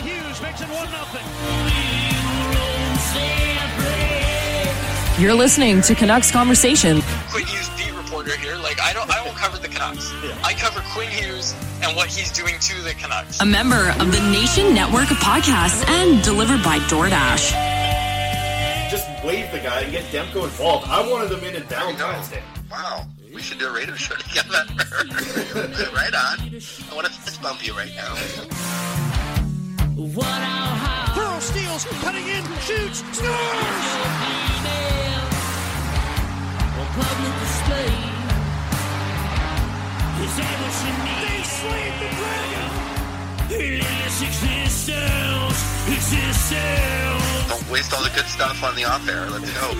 Hughes makes it 1 0. You're listening to Canucks Conversation. Quinn Hughes beat reporter here. Like I don't, I won't cover the Canucks. I cover Quinn Hughes and what he's doing to the Canucks. A member of the Nation Network of Podcasts and delivered by DoorDash. just wave the guy and get Demko involved. I wanted them in in Valentine's Day. Wow, we should do a radio show together. right on. I want to fist bump you right now. What Pearl steals, cutting in, shoots, scores! public display. Is that what you need? They slayed the dragon! In this existence, existence. Don't waste all the good stuff on the off air. Let's go.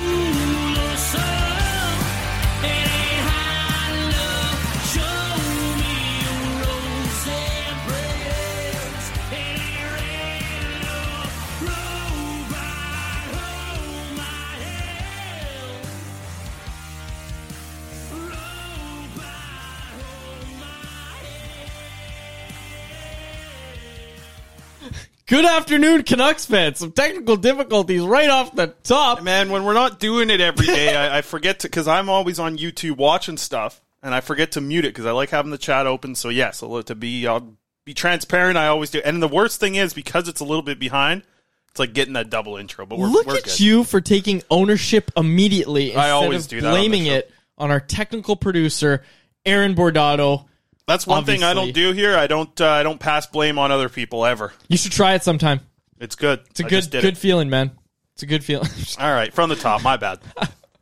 Good afternoon, Canucks fans. Some technical difficulties right off the top. Man, when we're not doing it every day, I, I forget to because I'm always on YouTube watching stuff, and I forget to mute it because I like having the chat open. So yes, so to be I'll be transparent, I always do. And the worst thing is because it's a little bit behind, it's like getting that double intro. But we're, Look we're at good. you for taking ownership immediately instead I always of do that blaming show. it on our technical producer, Aaron Bordato. That's one thing I don't do here. I don't uh, I don't pass blame on other people ever. You should try it sometime. It's good. It's a I good good it. feeling, man. It's a good feeling. All right, from the top. My bad.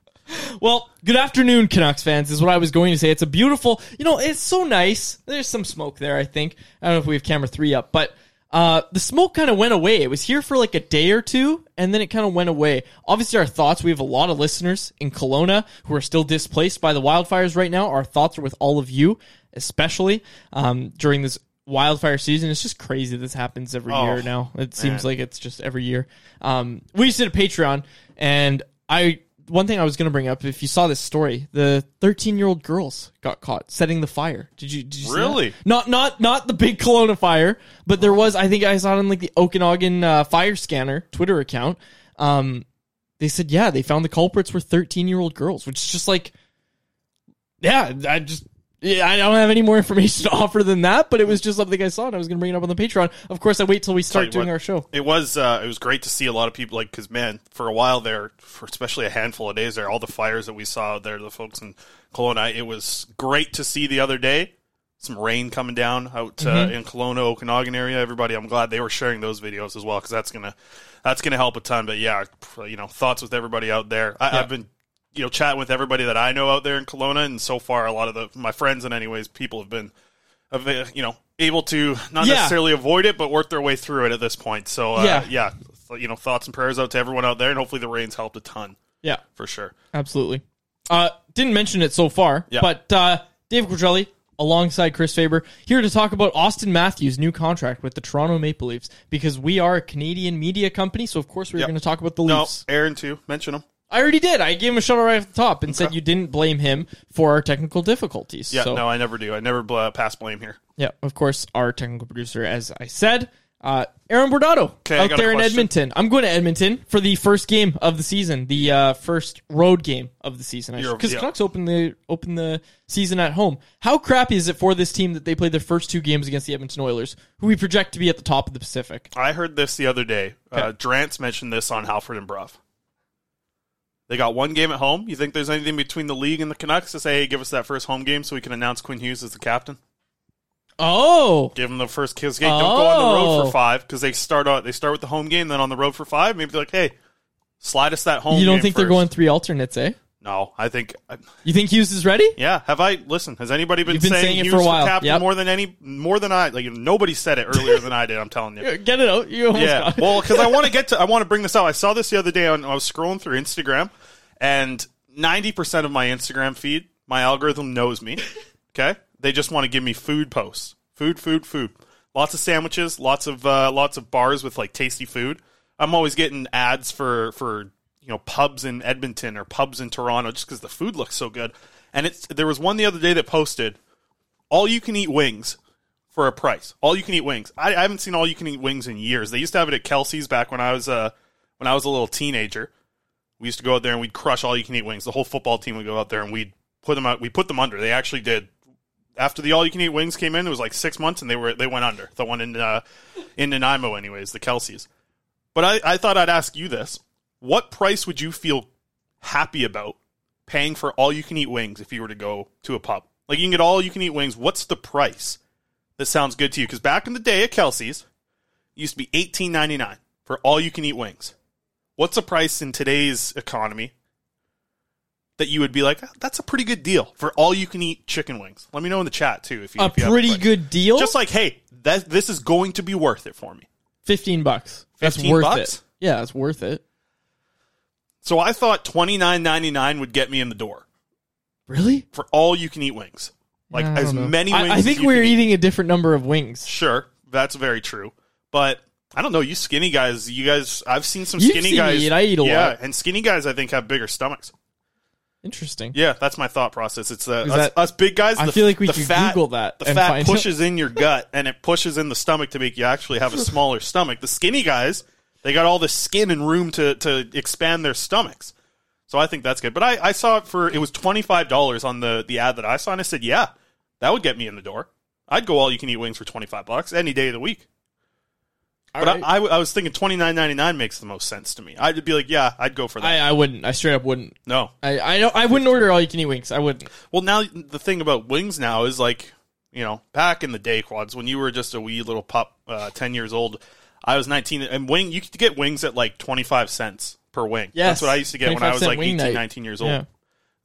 well, good afternoon, Canucks fans, is what I was going to say. It's a beautiful, you know, it's so nice. There's some smoke there, I think. I don't know if we have camera three up, but uh, the smoke kind of went away. It was here for like a day or two, and then it kind of went away. Obviously, our thoughts, we have a lot of listeners in Kelowna who are still displaced by the wildfires right now. Our thoughts are with all of you, especially um, during this wildfire season. It's just crazy. This happens every Oh, year now. It seems man. like it's just every year. Um, we just did a Patreon, and I one thing I was going to bring up. If you saw this story, the 13 year old girls got caught setting the fire. Did you? Did you? Really? Not not not the big Kelowna fire, but there was. I think I saw it on like the Okanagan uh, Fire Scanner Twitter account. Um, they said yeah, they found the culprits were 13 year old girls, which is just like, yeah, I just. Yeah, I don't have any more information to offer than that, but it was just something I saw and I was going to bring it up on the Patreon. Of course, I wait till we start doing what, our show. It was uh, it was great to see a lot of people like because man, for a while there, for especially a handful of days there, all the fires that we saw there, the folks in Kelowna, it was great to see the other day. Some rain coming down out uh, Mhm. in Kelowna, Okanagan area. Everybody, I'm glad they were sharing those videos as well because that's gonna that's gonna help a ton. But yeah, you know, thoughts with everybody out there. I, Yeah. I've been you know chatting with everybody that I know out there in Kelowna, and so far a lot of the my friends and anyways people have been of uh, you know able to not Yeah. necessarily avoid it, but work their way through it at this point. So uh, Yeah. yeah, So, you know, thoughts and prayers out to everyone out there, and hopefully the rains helped a ton Yeah, for sure. absolutely. Uh, didn't mention it so far, Yeah. but uh, Dave Quadrelli alongside Chris Faber here to talk about Auston Matthews' new contract with the Toronto Maple Leafs because we are a Canadian media company, so of course we're Yep. going to talk about the No, Leafs. Aaron too. Mention them. I already did. I gave him a shout out right off the top and said you didn't blame him for our technical difficulties. Yeah, so, no, I never do. I never bl- pass blame here. Yeah, of course, our technical producer, as I said, uh, Aaron Bordato Okay, out there in. Edmonton. I'm going to Edmonton for the first game of the season, the uh, first road game of the season. Because yeah. Canucks open the open the season at home. How crappy is it for this team that they played their first two games against the Edmonton Oilers, who we project to be at the top of the Pacific? I heard this the other day. Uh, Drance mentioned this on Halford and Brough. They got one game at home. You think there's anything between the league and the Canucks to say, hey, give us that first home game so we can announce Quinn Hughes as the captain? Oh, Give them the first kiss game. Don't go on the road Oh. for five because they start out. They start with the home game, then on the road for five. Maybe they're like, hey, slide us that home. you don't think they're going three alternates, eh? No, I think. You think Hughes is ready? Yeah, have I? Listen, has anybody been, been saying, saying it Hughes for a while. captain Yep. more than any more than I? Like nobody said it earlier than I did. I'm telling you. Get it out. You yeah. Well, because I want to get to, I want to bring this out. I saw this the other day on, I was scrolling through Instagram, and 90% of my Instagram feed, my algorithm knows me. Okay. They just want to give me food posts. Food, food, food. Lots of sandwiches, lots of, uh, lots of bars with like tasty food. I'm always getting ads for, for, you know, pubs in Edmonton or pubs in Toronto just because the food looks so good. And it's, there was one the other day that posted all you can eat wings for a price. All you can eat wings. I, I haven't seen all you can eat wings in years. They used to have it at Kelsey's back when I was uh when I was a little teenager. We used to go out there and we'd crush all you can eat wings. The whole football team would go out there and we'd put them out. We put them under. They actually did. After the all you can eat wings came in, it was like six months and they were they went under. The one in uh, in Nanaimo, anyways, the Kelsey's. But I, I thought I'd ask you this: What price would you feel happy about paying for all you can eat wings if you were to go to a pub? Like you can get all you can eat wings. What's the price that sounds good to you? Because back in the day at Kelsey's, it used to be eighteen ninety nine for all you can eat wings. What's the price in today's economy that you would be like, "Ah, that's a pretty good deal for all you can eat chicken wings? Let me know in the chat too if you A if you have pretty good deal. Just like, hey, that this is going to be worth it for me. fifteen bucks. That's 15 worth bucks? it. Yeah, it's worth it. So I thought twenty nine ninety nine would get me in the door Really? for all you can eat wings, like I as know. many wings. I, as think you we're can eat. eating a different number of wings. Sure, that's very true. But I don't know, you skinny guys, you guys, I've seen some You've skinny seen guys. eat. I eat a yeah, lot. and skinny guys, I think, have bigger stomachs. Interesting. Yeah, that's my thought process. It's uh, us, that- us big guys. I the- feel like we the could fat, Google that The fat pushes in your gut and it pushes in the stomach to make you actually have a smaller stomach. The skinny guys, they got all the skin and room to to expand their stomachs. So I think that's good. But I, I saw it for it was twenty five dollars on the the ad that I saw, and I said, yeah, that would get me in the door. I'd go all you can eat wings for twenty five bucks any day of the week. All but right. I, I, I was thinking twenty nine ninety nine makes the most sense to me. I'd be like, yeah, I'd go for that. I, I wouldn't. I straight up wouldn't. no, I I don't. I wouldn't order all you can eat wings. I wouldn't. Well, now the thing about wings now is like, you know, back in the day, quads when you were just a wee little pup, uh, ten years old. I was nineteen, and wing you could get wings at like twenty five cents per wing. Yes. that's what I used to get when I was like wing 18, night. 19 years old. Yeah.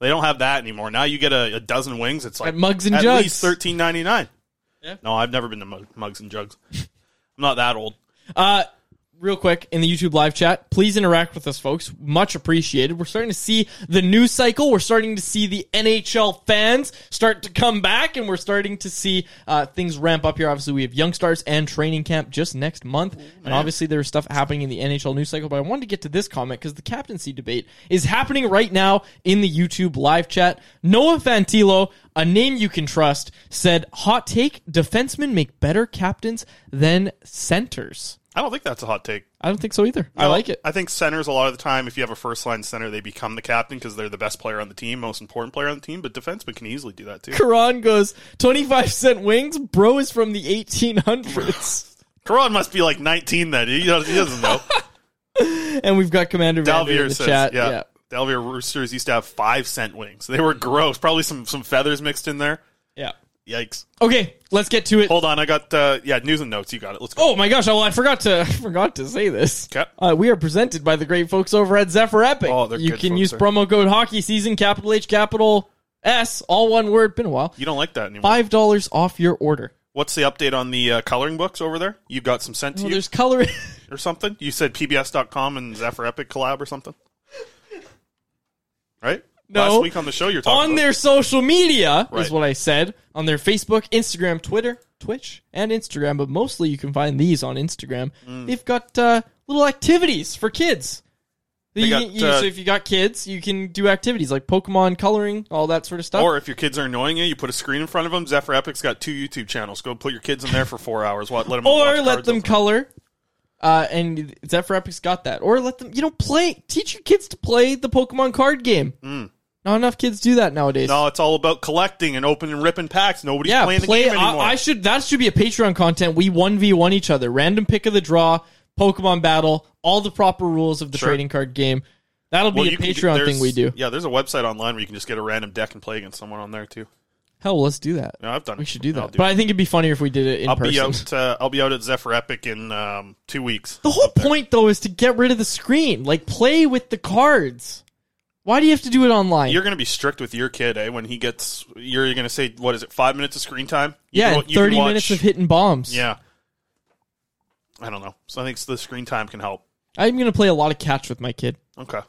They don't have that anymore. Now you get a, a dozen wings. It's like At Mugs and at Jugs. least thirteen ninety nine. Yeah. No, I've never been to Mugs and Jugs. I'm not that old. Uh, real quick in the YouTube live chat, please interact with us, folks. Much appreciated. We're starting to see the news cycle. We're starting to see the NHL fans start to come back, and we're starting to see uh, things ramp up here. Obviously, we have Young Stars and training camp just next month, and obviously there's stuff happening in the NHL news cycle. But I wanted to get to this comment because the captaincy debate is happening right now in the YouTube live chat. Noah Fantilo, a name you can trust, said, "Hot take: Defensemen make better captains than centers." I don't think that's a hot take. I don't think so either. I like it. I think centers a lot of the time, if you have a first line center, they become the captain because they're the best player on the team, most important player on the team. But defensemen can easily do that too. Karan goes 25 cent wings. Bro is from the 1800s. Karan must be like 19 then. He doesn't, know. and we've got Commander Vander in the says, chat. yeah. yeah. Dalvier Roosters used to have five cent wings. They were gross. Probably some some feathers mixed in there. Yeah. Yikes. Okay, let's get to it. Hold on, I got uh, yeah news and notes. You got it. Let's go. Oh my gosh! Well, I forgot to I forgot to say this. Okay. Uh, we are presented by the great folks over at Zephyr Epic. Oh, they're you good can folks use promo code Hockey Season, capital H, capital S, all one word. Been a while. You don't like that anymore. Five dollars off your order. What's the update on the uh, coloring books over there? You got some sent to Oh, you there's color. or something? You said PBS.com and Zephyr Epic collab or something, right? No. Last week on the show, you're talking on about. their social media Right. is what I said on their Facebook, Instagram, Twitter, Twitch, and Instagram. But mostly you can find these on Instagram. Mm. They've got uh, little activities for kids. You- got, you- uh, so if you got kids, you can do activities like Pokemon coloring, all that sort of stuff. Or if your kids are annoying you, you put a screen in front of them. Zephyr Epic's got two YouTube channels. Go put your kids in there for four hours. What? Let them Or let them color. Uh, and Zephyr Epic's got that. Or let them, you know, play. Teach your kids to play the Pokemon card game. Not enough kids do that nowadays. No, it's all about collecting and opening and ripping packs. Nobody's yeah, playing the game anymore. I, I should. That should be a Patreon content. We one v one each other. Random pick of the draw, Pokemon battle, all the proper rules of the Sure. trading card game. That'll be a you can get- Patreon there's- thing we do. Yeah, there's a website online where you can just get a random deck and play against someone on there too. Hell, let's do that. Yeah, I've done. We it. should do that. but I think it'd be funnier if we did it in I'll person. be out. Uh, I'll be out at Zephyr Epic in um, two weeks. The whole point, though, is to get rid of the screen. Like, play with the cards. Why do you have to do it online? You're going to be strict with your kid, eh? When he gets, you're going to say, what is it? Five minutes of screen time? You yeah, can- 30 watch- minutes of hitting bombs. Yeah. I don't know. So I think the screen time can help. I'm going to play a lot of catch with my kid. Okay.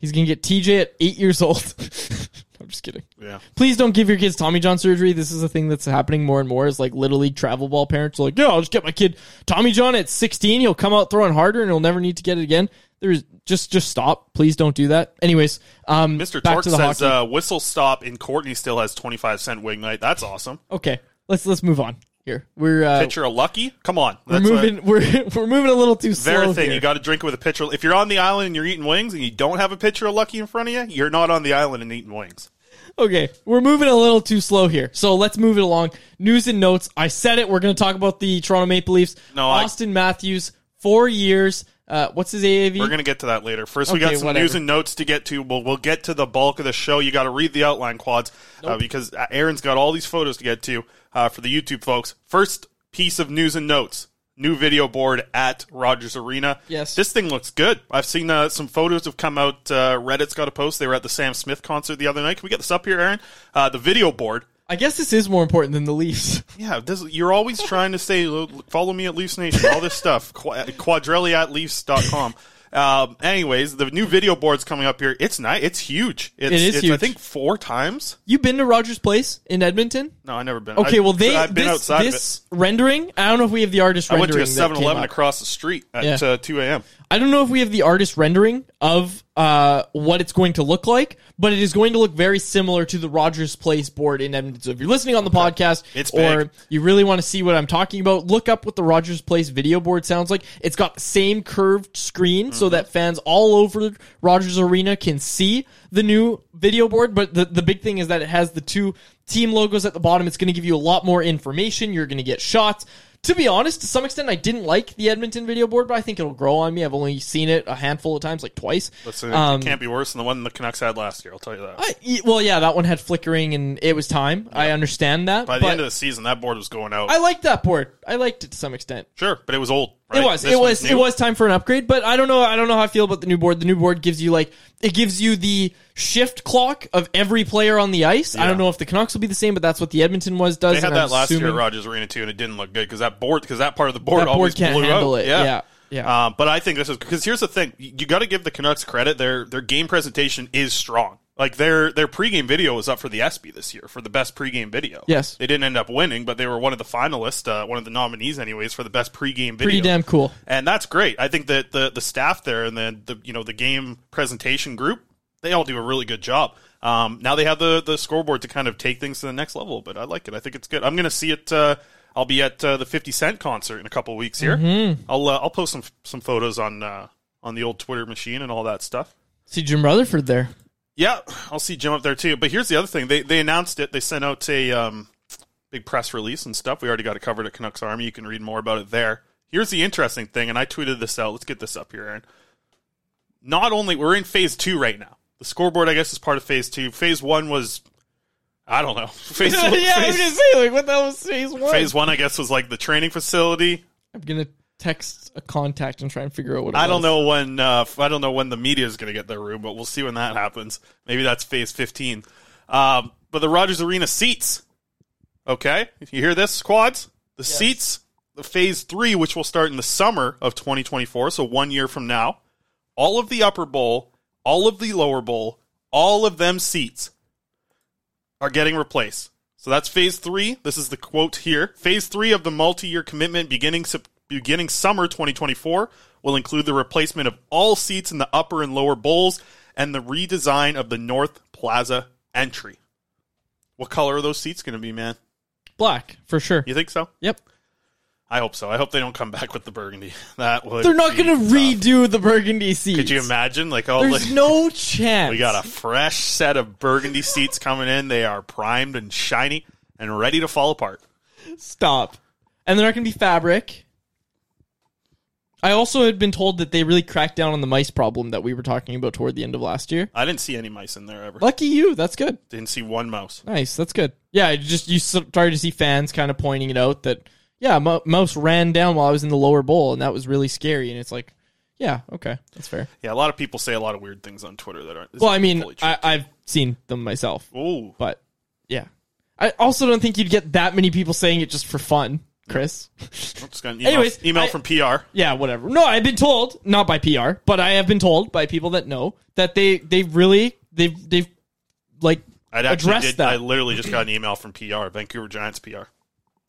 He's going to get TJ at eight years old. I'm just kidding. Yeah. Please don't give your kids Tommy John surgery. This is a thing that's happening more and more. Is like little league travel ball parents are like, yeah, I'll just get my kid Tommy John at 16. He'll come out throwing harder and he'll never need to get it again. There's just just stop. Please don't do that. Anyways, um, Mr. back Torque to the says hockey. uh, whistle stop in Courtenay still has 25 cent wing night. That's awesome. okay, let's let's move on here. We're uh, Pitcher of lucky? Come on. we're moving. we're we're moving a little too slow Very thing. here. You got to drink it with a pitcher. If you're on the island and you're eating wings and you don't have a pitcher of lucky in front of you, you're not on the island and eating wings. Okay, we're moving a little too slow here. So let's move it along. News and notes. I said it. We're going to talk about the Toronto Maple Leafs. No, I- Auston Matthews, four years. Uh, what's his AAV? We're going to get to that later. First, we Okay, got some whatever. news and notes to get to. We'll, we'll get to the bulk of the show. You got to read the outline quads uh, because Aaron's got all these photos to get to uh, for the YouTube folks. First piece of news and notes. New video board at Rogers Arena. Yes. This thing looks good. I've seen uh, some photos have come out. Uh, Reddit's got a post. They were at the Sam Smith concert the other night. Can we get this up here, Aaron? Uh, the video board. I guess this is more important than the Leafs. Yeah, this, you're always trying to say, follow me at Leafs Nation, all this stuff. Qu- Quadrelli at Leafs.com. Um, anyways, the new video board's coming up here. It's nice. It's huge. It's, It is it's, I think four times. You've been to Rogers Place in Edmonton? No, I never been. Okay, I, well they I've been this, outside this rendering. I don't know if we have the artist. I went rendering. to a that came 7-Eleven across the street at Yeah. uh, 2 a.m. I don't know if we have the artist rendering of uh, what it's going to look like, but it is going to look very similar to the Rogers Place board in Edmonton. So if you're listening on the podcast It's or big. you really want to see what I'm talking about, look up what the Rogers Place video board sounds like. It's got the same curved screen so Mm-hmm. that fans all over Rogers Arena can see the new video board. But the, the big thing is that it has the two team logos at the bottom. It's going to give you a lot more information. You're going to get shots. To be honest, to some extent, I didn't like the Edmonton video board, but I think it'll grow on me. I've only seen it a handful of times, like twice. Listen, Um, it can't be worse than the one the Canucks had last year. I'll tell you that. I, well, yeah, that one had flickering, and it was time. I understand that. By the end of the season, that board was going out. I liked that board. I liked it to some extent. sure, but it was old. Right? It was. This it was. It was time for an upgrade. But I don't know. I don't know how I feel about the new board. The new board gives you like it gives you the shift clock of every player on the ice. I don't know if the Canucks will be the same, but that's what the Edmonton was does. They had that I'm last year at Rogers Arena too, and it didn't look good because that board, because that part of the board that board always can't blew handle out. it. Yeah. Yeah. Yeah. Um, but I think this is because here's the thing: you, you got to give the Canucks credit. Their their game presentation is strong. Like their their pregame video was up for the ESPY this year for the best pregame video. Yes. they didn't end up winning, but they were one of the finalists, uh, one of the nominees, anyways, for the best pregame video. Pretty damn cool. and that's great. I think that the the staff there and then the you know the game presentation group they all do a really good job. Um, now they have the the scoreboard to kind of take things to the next level, but I like it. I think it's good. I'm going to see it. Uh, I'll be at uh, the 50 Cent concert in a couple weeks here. Mhm. I'll uh, I'll post some some photos on uh, on the old Twitter machine and all that stuff. See Jim Rutherford there. Yeah, I'll see Jim up there too. But here's the other thing: they they announced it. They sent out a um, big press release and stuff. We already got it covered at Canucks Army. You can read more about it there. Here's the interesting thing, and I tweeted this out. Let's get this up here, Aaron. Not only we're in phase two right now. The scoreboard, I guess, is part of phase two. Phase one was, I don't know. Phase, yeah, I was phase, gonna like what the hell was phase one? phase one, I guess, was like the training facility. I'm gonna text a contact and try and figure out what. It I don't know when uh, I don't know when the media is going to get their room, but we'll see when that happens. Maybe that's phase fifteen. Um, but the Rogers Arena seats. Okay, if you hear this, squads? The seats, the phase three, which will start in the summer of 2024, so one year from now. All of the upper bowl, all of the lower bowl, all of them seats are getting replaced. So that's phase three. This is the quote here. Phase three of the multi-year commitment beginning beginning summer 2024 will include the replacement of all seats in the upper and lower bowls and the redesign of the North Plaza entry. What color are those seats going to be, man? Black for sure. You think so? Yep. I hope so. I hope they don't come back with the burgundy. That would They're not gonna redo the burgundy seats. Could you imagine? Like, oh, There's like, no chance. we got a fresh set of burgundy seats coming in. They are primed and shiny and ready to fall apart. Stop. And they're not going to be fabric. I also had been told that they really cracked down on the mice problem that we were talking about toward the end of last year. I didn't see any mice in there ever. Lucky you. That's good. Didn't see one mouse. Nice. That's good. Yeah, just you started to see fans kind of pointing it out that yeah, Mo- mouse ran down while I was in the lower bowl, and that was really scary. And it's like, yeah, okay, that's fair. Yeah, a lot of people say a lot of weird things on Twitter that aren't. Well, I mean. I, I've seen them myself, Ooh. but yeah, I also don't think you'd get that many people saying it just for fun, Chris. just got an email, Anyways, email I- from PR. Yeah, whatever. No, I've been told, not by PR, but I have been told by people that know that they they really they've they've like I actually addressed did. that. I literally just got an email from PR, Vancouver Giants PR.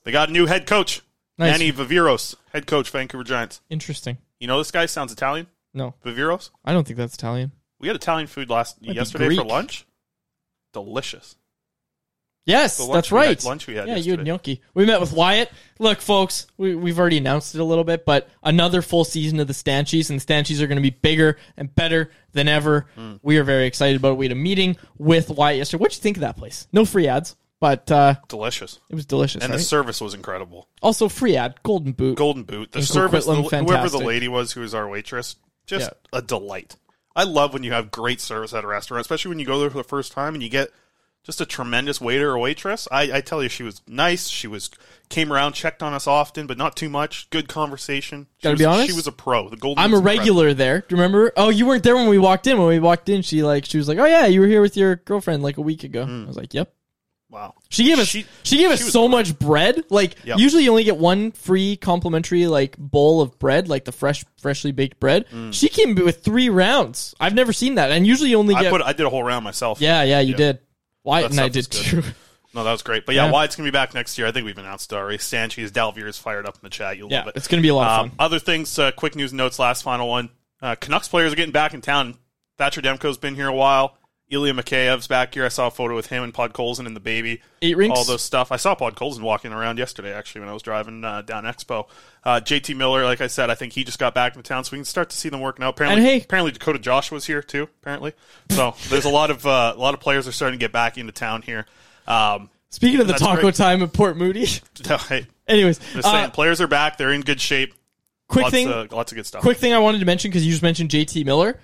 They got a new head coach, Nice. Manny Viveros, head coach, Vancouver Giants. Interesting. You know this guy sounds Italian. No, Viveros. I don't think that's Italian. We had Italian food last Might yesterday for lunch. Delicious. Yes, that's we had- right. lunch we had yeah, you had yesterday. gnocchi. We met with Wyatt. Look, folks, we, we've already announced it a little bit, but another full season of the Stanchies, and the Stanchies are going to be bigger and better than ever. Hmm. We are very excited about it. We had a meeting with Wyatt yesterday. What'd you think of that place? No free ads, but uh, Delicious. it was delicious. And right? the service was incredible. also free ad, Golden Boot. Golden boot. The service, the, whoever the lady was who was our waitress, just Yeah. a delight. I love when you have great service at a restaurant, especially when you go there for the first time and you get just a tremendous waiter or waitress. I, I tell you, she was nice. She was came around, checked on us often, but not too much. Good conversation. She Gotta was, be honest, she was a pro. The golden. I'm a Boot's incredible. regular there. Do you remember? Oh, you weren't there when we walked in. When we walked in, she like she was like, "Oh yeah, you were here with your girlfriend like a week ago." I was like, "Yep." Wow. She gave us She- she, gave us she so much bread. Like Yep. usually you only get one free complimentary like bowl of bread, like the fresh freshly baked bread. She came with three rounds. I've never seen that. And usually you only Mm. I get put. I did a whole round myself. Yeah, yeah, you Yeah. did. Wyatt That and I did too. No, that was great. But yeah, Yeah. Wyatt's gonna be back next year. I think we've announced it already. Sanchez, Dalvier is fired up in the chat. You'll Yeah, love it. it's gonna be a lot of Um, fun. Other things, uh, quick news and notes. Last final one. Uh, Canucks players are getting back in town. Thatcher Demko's been here a while. Ilya Mikheyev's back here. I saw a photo with him and Podkolzin and the baby. Eight rinks? All those stuff. I saw Podkolzin walking around yesterday, actually, when I was driving uh, down Expo. Uh, JT Miller, like I said, I think he just got back into town, so we can start to see them working out. Apparently, And hey- apparently Dakota Joshua's here too. Apparently, so there's a lot of uh, a lot of players are starting to get back into town here. Um, Speaking of the taco great. time at Port Moody. hey, Anyways, saying, uh, players are back. They're in good shape. quick lots thing, of, lots of good stuff. quick thing I wanted to mention because you just mentioned JT Miller.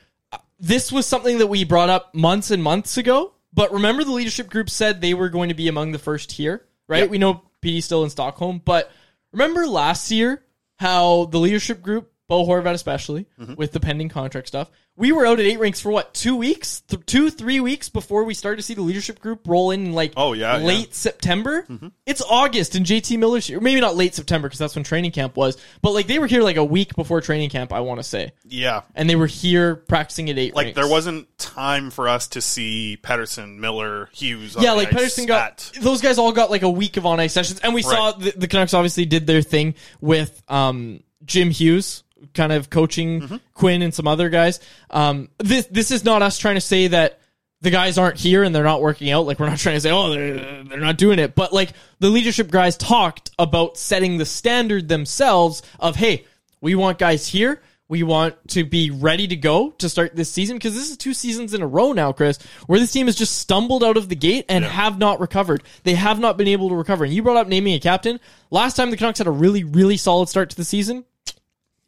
This was something that we brought up months and months ago. But remember, the leadership group said they were going to be among the first here, right? Yep. We know PD's still in Stockholm, but remember last year how the leadership group Bo Horvat especially, Mm-hmm. with the pending contract stuff. We were out at eight rinks for what two weeks, Th- two three weeks before we started to see the leadership group roll in like Oh, yeah, late yeah. Mm-hmm. September. It's August and JT Miller's here. Maybe not late September because that's when training camp was, but like they were here like a week before training camp. I want to say, Yeah. and they were here practicing at eight. Like rinks. there wasn't time for us to see Pettersson, Miller, Hughes. on Yeah, the like Pettersson got at- those guys all got like a week of on ice sessions, and we saw the, the Canucks obviously did their thing with um, Jim Hughes, kind of coaching Mm-hmm. Quinn and some other guys. Um, this this is not us trying to say that the guys aren't here and they're not working out. Like we're not trying to say oh they're they're not doing it, but like the leadership guys talked about setting the standard themselves of hey we want guys here. We want to be ready to go to start this season because this is two seasons in a row now, Chris, where this team has just stumbled out of the gate and have not recovered. They have not been able to recover. And you brought up naming a captain. Last time the Canucks had a really, really solid start to the season,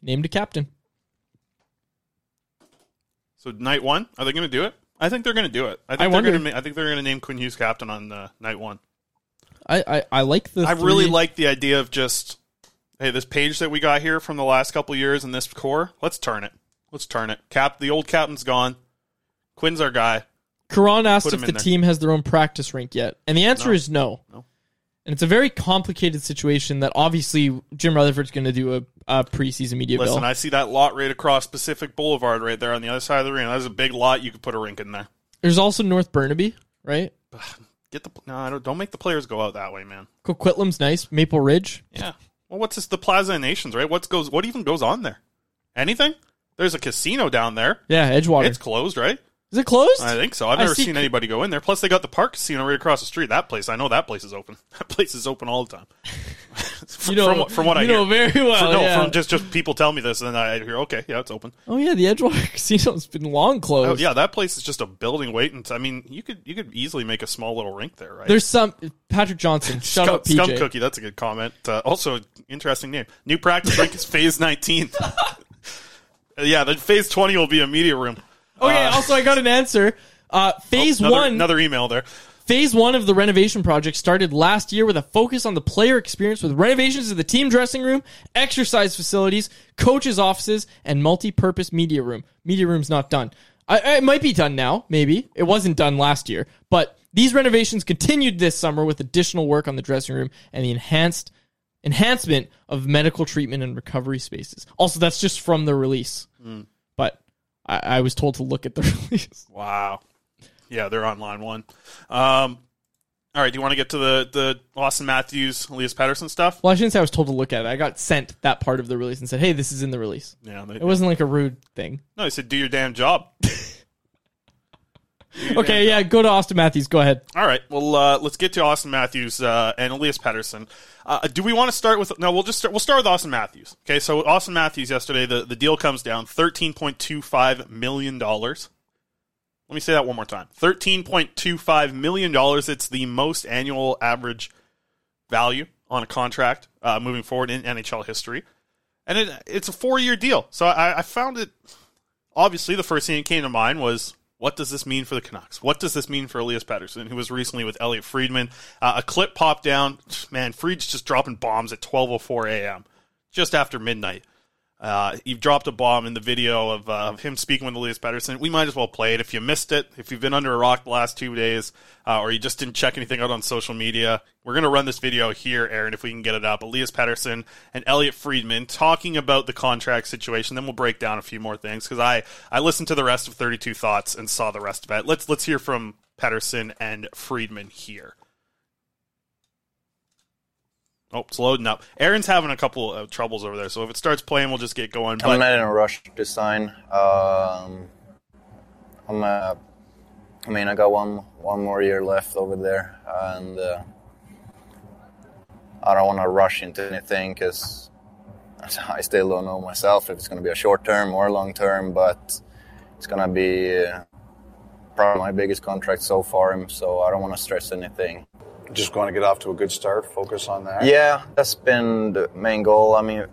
named a captain. So night one, are they going to do it? I think they're going to do it. I think I they're wonder. going to. I think they're going to name Quinn Hughes captain on uh, night one. I, I, I like the. I really like the idea of just hey, this page that we got here from the last couple years and this core. Let's turn it. Let's turn it. Cap, the old captain's gone. Quinn's our guy. Karan asked if the there. team has their own practice rink yet, and the answer No. is no. No. And it's a very complicated situation that obviously Jim Rutherford's going to do a, a preseason media Listen, bill. I see that lot right across Pacific Boulevard right there on the other side of the arena. That's a big lot. You could put a rink in there. There's also North Burnaby, right? Get the no, don't, don't make the players go out that way, man. Coquitlam's nice. Maple Ridge. Yeah. Well, what's this? The Plaza of Nations, right? What's goes? What even goes on there? Anything? There's a casino down there. Yeah, Edgewater. It's closed, right? Is it closed? I think so. I've never see seen c- anybody go in there. Plus, they got the park casino right across the street. That place, I know that place is open. That place is open all the time. from, You know- from, what- from what I you hear, know very well, From, no, yeah. from just just people tell me this, and I hear, okay, yeah, it's open. Oh yeah, the Edgewater Casino's been long Oh, closed. yeah, that place is just a building waiting. To, I mean, you could you could easily make a small little rink there, right? There's some Patrick Johnson. Shout Scum, out PJ. Scum Cookie, that's a good comment. Uh, also, interesting name. New practice rink is Phase 19. Uh, yeah, the Phase 20 will be a media room. Okay. Uh, also, I got an answer. Uh, phase another, one. Another email there. Phase one of the renovation project started last year with a focus on the player experience with renovations of the team dressing room, exercise facilities, coaches' offices, and multi-purpose media room. Media room's not done. I, I- it might be done now, maybe. It wasn't done last year. But these renovations continued this summer with additional work on the dressing room and the enhanced enhancement of medical treatment and recovery spaces. Also, that's just from the release. Mm. I, I was told to look at the release. Wow. Yeah, they're on line one. Um, all right, do you want to get to the, the Auston Matthews, Elias Pettersson stuff? Well, I shouldn't say I was told to look at it. I got sent that part of the release and said, "Hey, this is in the release." Yeah, they, It wasn't like a rude thing. No, he said, do your damn job. Okay, yeah, go to Auston Matthews. Go ahead. All right. Well, uh, let's get to Auston Matthews uh, and Elias Pettersson. Uh, do we want to start with? No, we'll just start. We'll start with Auston Matthews. Okay. So Auston Matthews yesterday, the, the deal comes down thirteen point two five million dollars. Let me say that one more time. Thirteen point two five million dollars. It's the most annual average value on a contract uh, moving forward in NHL history, and it, it's a four year deal. So I, I found it. Obviously, the first thing that came to mind was what does this mean for the Canucks? What does this mean for Elias Pettersson, who was recently with Elliott Friedman? Uh, a clip popped down. Man, Fried's just dropping bombs at 12:04 a.m. just after midnight. Uh, he dropped a bomb in the video of, uh, of him speaking with Elias Pettersson. We might as well play it. If you missed it, if you've been under a rock the last two days, uh, or you just didn't check anything out on social media, we're going to run this video here, Aaron, if we can get it up. Elias Pettersson and Elliott Friedman talking about the contract situation. Then we'll break down a few more things because I, I listened to the rest of 32 Thoughts and saw the rest of it. Let's, let's hear from Pettersson and Friedman here. Oh, it's loading up. Aaron's having a couple of troubles over there, so if it starts playing, we'll just get going. I'm But not in a rush to sign. Um, I'm. Uh, I mean, I got one one more year left over there, and uh, I don't want to rush into anything because I still don't know myself if it's going to be a short term or long term. But it's going to be uh, probably my biggest contract so far, so I don't want to stress anything. Just going to get off to a good start, focus on that. Yeah, that's been the main goal. I mean,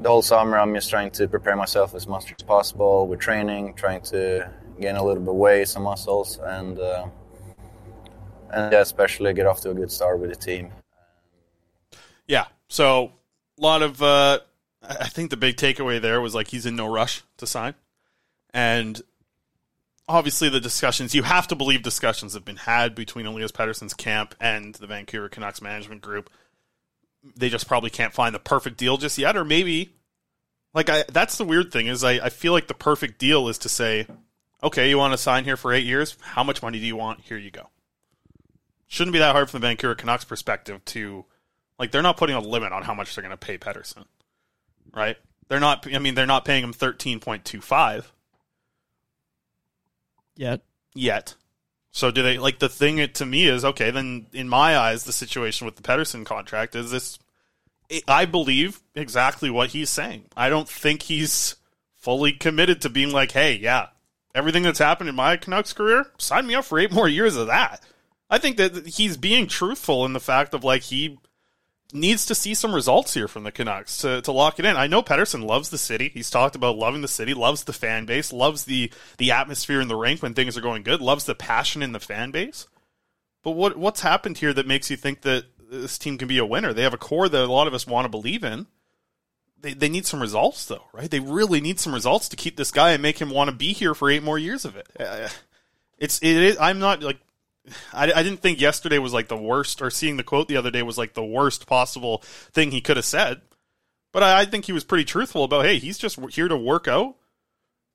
the whole summer I'm just trying to prepare myself as much as possible with training, trying to gain a little bit of weight, some muscles, and uh, and yeah, especially get off to a good start with the team. yeah, so a lot of uh, I I think the big takeaway there was like he's in no rush to sign. And obviously the discussions you have to believe discussions have been had between Elias Pettersson's camp and the Vancouver Canucks management group. They just probably can't find the perfect deal just yet, or maybe like I that's the weird thing is I, I feel like the perfect deal is to say, okay, you want to sign here for eight years? How much money do you want? Here you go. Shouldn't be that hard from the Vancouver Canucks perspective to like they're not putting a limit on how much they're going to pay Pettersson, right? They're not. I mean, they're not paying him thirteen point two five Yet. yet. So do they like the thing it, to me is okay? Then in my eyes, the situation with the Pettersson contract is this. I believe exactly what he's saying. I don't think he's fully committed to being like, hey, yeah, everything that's happened in my Canucks career, sign me up for eight more years of that. I think that he's being truthful in the fact of like he needs to see some results here from the Canucks to, to lock it in. I know Pettersson loves the city. He's talked about loving the city, loves the fan base, loves the the atmosphere in the rink when things are going good, loves the passion in the fan base. But what what's happened here that makes you think that this team can be a winner? They have a core that a lot of us want to believe in. They, they need some results though, right? They really need some results to keep this guy and make him want to be here for eight more years of it. Uh, It's it is, I'm not like I, I didn't think yesterday was like the worst, or seeing the quote the other day was like the worst possible thing he could have said. But I, I think he was pretty truthful about, hey, he's just here to work out,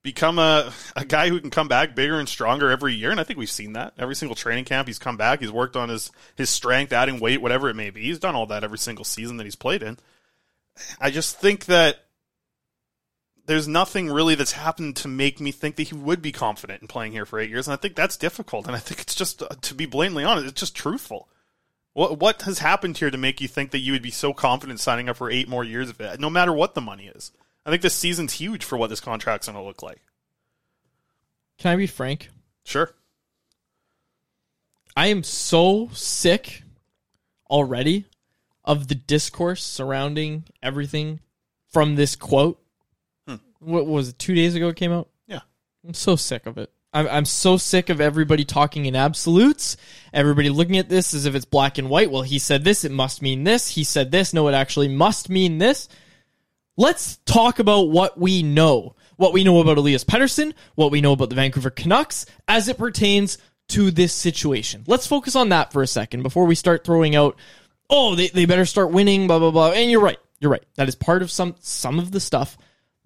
become a, a guy who can come back bigger and stronger every year. And I think we've seen that. Every single training camp, he's come back. He's worked on his, his strength, adding weight, whatever it may be. He's done all that every single season that he's played in. I just think that there's nothing really that's happened to make me think that he would be confident in playing here for eight years, and I think that's difficult. And I think it's just, uh, to be blatantly honest, it's just truthful. What what has happened here to make you think that you would be so confident signing up for eight more years of it, no matter what the money is? I think this season's huge for what this contract's going to look like. Can I be frank? Sure. I am so sick already of the discourse surrounding everything from this quote. What was it? Two days ago it came out. Yeah. I'm so sick of it. I'm, I'm so sick of everybody talking in absolutes. Everybody looking at this as if it's black and white. Well, he said this, it must mean this. He said this, no, it actually must mean this. Let's talk about what we know. What we know about Elias Pettersson, what we know about the Vancouver Canucks as it pertains to this situation. Let's focus on that for a second before we start throwing out, oh, they, they better start winning, blah, blah, blah. And you're right. You're right. That is part of some some of the stuff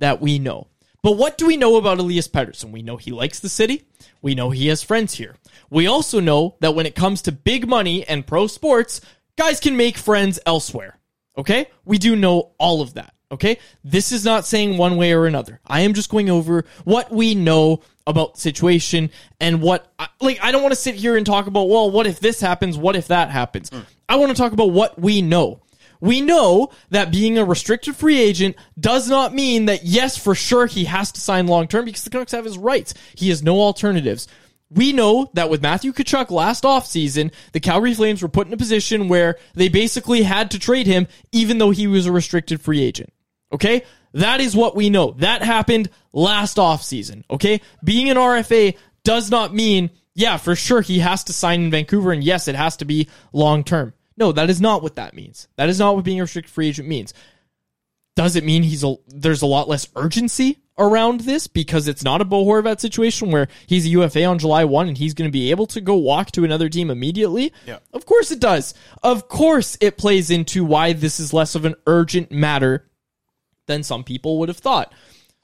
that we know. But what do we know about Elias Pettersson? We know he likes the city. We know he has friends here. We also know that when it comes to big money and pro sports, guys can make friends elsewhere. Okay? We do know all of that. Okay? This is not saying one way or another. I am just going over what we know about the situation and what I, like I don't want to sit here and talk about, well, what if this happens? What if that happens? Mm. I want to talk about what we know. We know that being a restricted free agent does not mean that, yes, for sure, he has to sign long term because the Canucks have his rights. He has no alternatives. We know that with Matthew Tkachuk last offseason, the Calgary Flames were put in a position where they basically had to trade him even though he was a restricted free agent. Okay? That is what we know. That happened last offseason. Okay? Being an RFA does not mean, yeah, for sure he has to sign in Vancouver and yes, it has to be long term. No, that is not what that means. That is not what being a restricted free agent means. Does it mean he's a, there's a lot less urgency around this because it's not a Bo Horvat situation where he's a UFA on July 1 and he's going to be able to go walk to another team immediately? Yeah. Of course it does. Of course it plays into why this is less of an urgent matter than some people would have thought.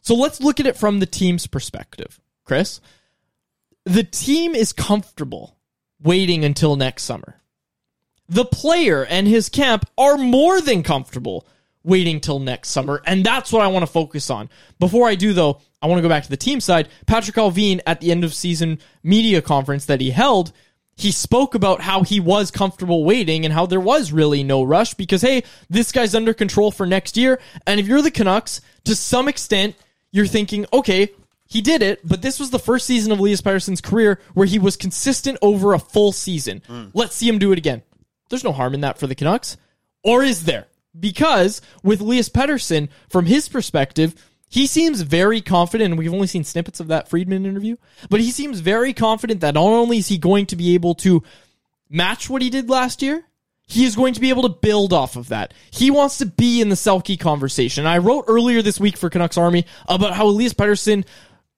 So let's look at it from the team's perspective. Chris, the team is comfortable waiting until next summer the player and his camp are more than comfortable waiting till next summer. And that's what I want to focus on. Before I do, though, I want to go back to the team side. Patrik Allvin at the end of season media conference that he held, he spoke about how he was comfortable waiting and how there was really no rush because, hey, this guy's under control for next year. And if you're the Canucks, to some extent, you're thinking, okay, he did it, but this was the first season of Elias Pettersson's career where he was consistent over a full season. Mm. Let's see him do it again. There's no harm in that for the Canucks. Or is there? Because with Elias Pettersson, from his perspective, he seems very confident, and we've only seen snippets of that Friedman interview, but he seems very confident that not only is he going to be able to match what he did last year, he is going to be able to build off of that. He wants to be in the Selke conversation. I wrote earlier this week for Canucks Army about how Elias Pettersson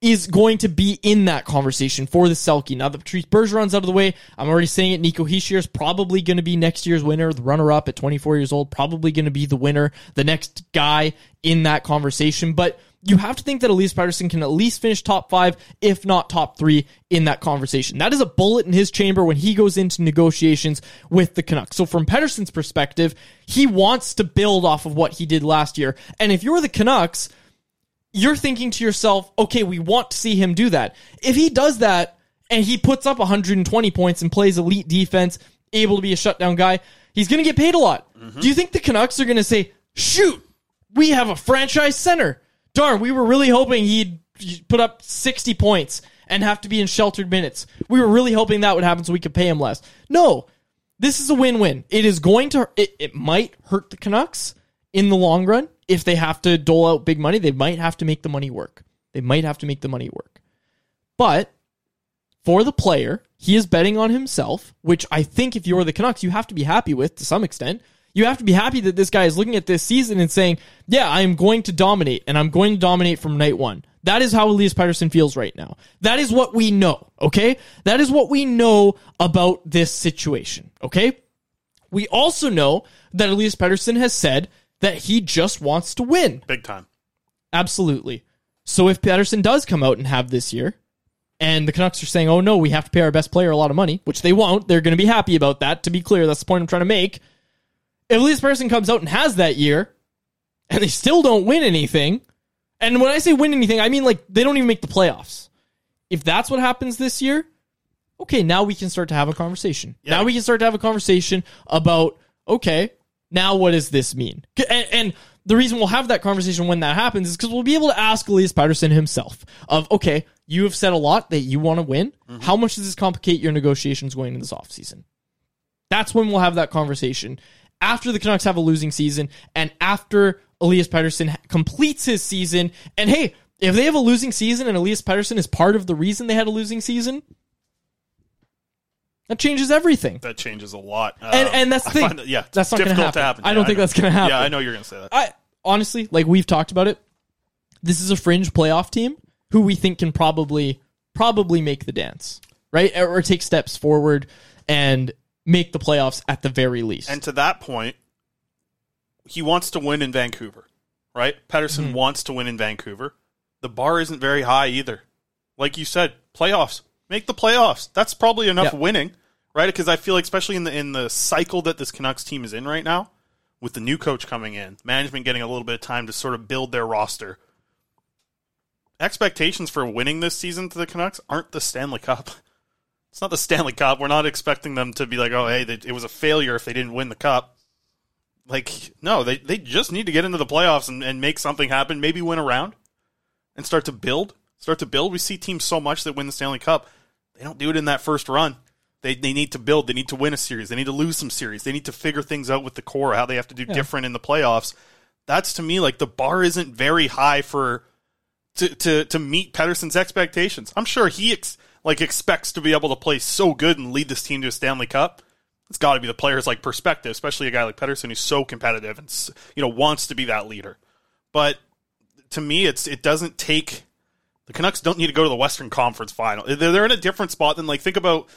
is going to be in that conversation for the Selke. Now that Patrice Bergeron's out of the way, I'm already saying it. Nico Hischier is probably going to be next year's winner, the runner-up at 24 years old, probably going to be the winner, the next guy in that conversation. But you have to think that Elias Pettersson can at least finish top five, if not top three, in that conversation. That is a bullet in his chamber when he goes into negotiations with the Canucks. So from Pettersson's perspective, he wants to build off of what he did last year. And if you're the Canucks, you're thinking to yourself, okay, we want to see him do that. If he does that and he puts up 120 points and plays elite defense, able to be a shutdown guy, he's going to get paid a lot. Mm-hmm. Do you think the Canucks are going to say, shoot, we have a franchise center? Darn, we were really hoping he'd put up 60 points and have to be in sheltered minutes. We were really hoping that would happen so we could pay him less. No, this is a win-win. It is going to, it, it might hurt the Canucks in the long run. If they have to dole out big money, they might have to make the money work. They might have to make the money work. But for the player, he is betting on himself, which I think if you're the Canucks, you have to be happy with to some extent. You have to be happy that this guy is looking at this season and saying, yeah, I am going to dominate and I'm going to dominate from night one. That is how Elias Pettersson feels right now. That is what we know, okay? That is what we know about this situation, okay? We also know that Elias Pettersson has said that he just wants to win. Big time. Absolutely. So if Pettersson does come out and have this year, and the Canucks are saying, oh no, we have to pay our best player a lot of money, which they won't. They're going to be happy about that. To be clear, that's the point I'm trying to make. If Elias Pettersson comes out and has that year, and they still don't win anything, and when I say win anything, I mean like they don't even make the playoffs. If that's what happens this year, okay, now we can start to have a conversation. Now we can start to have a conversation about, okay, now what does this mean? And, and the reason we'll have that conversation when that happens is because we'll be able to ask Elias Pettersson himself of, okay, you have said a lot that you want to win. Mm-hmm. How much does this complicate your negotiations going into this offseason? That's when we'll have that conversation. After the Canucks have a losing season and after Elias Pettersson ha- completes his season. And hey, if they have a losing season and Elias Pettersson is part of the reason they had a losing season, that changes everything. That changes a lot. And Um, and that's the I thing. find that- yeah, that's not going to difficult happen. to happen. I Yeah, don't think know. that's going to happen. Yeah, I know you're going to say that. I honestly, like we've talked about it, this is a fringe playoff team who we think can probably probably make the dance, right? Or, or take steps forward and make the playoffs at the very least. And to that point, he wants to win in Vancouver, right? Pettersson Mhm. wants to win in Vancouver. The bar isn't very high either. Like you said, playoffs. Make the playoffs. That's probably enough Yeah. winning, right? Because I feel like, especially in the in the cycle that this Canucks team is in right now, with the new coach coming in, management getting a little bit of time to sort of build their roster. Expectations for winning this season to the Canucks aren't the Stanley Cup. It's not the Stanley Cup. We're not expecting them to be like, oh, hey, they, it was a failure if they didn't win the cup. Like, no, they, they just need to get into the playoffs and, and make something happen, maybe win a round and start to build. Start to build. We see teams so much that win the Stanley Cup. They don't do it in that first run. They, they need to build. They need to win a series. They need to lose some series. They need to figure things out with the core, how they have to do Yeah. different in the playoffs. That's to me like the bar isn't very high for to to to meet Pettersson's expectations. I'm sure he ex, like expects to be able to play so good and lead this team to a Stanley Cup. It's got to be the player's like perspective, especially a guy like Pettersson who's so competitive and you know wants to be that leader. But to me, it's it doesn't take the Canucks don't need to go to the Western Conference Final. They're, they're in a different spot than like think about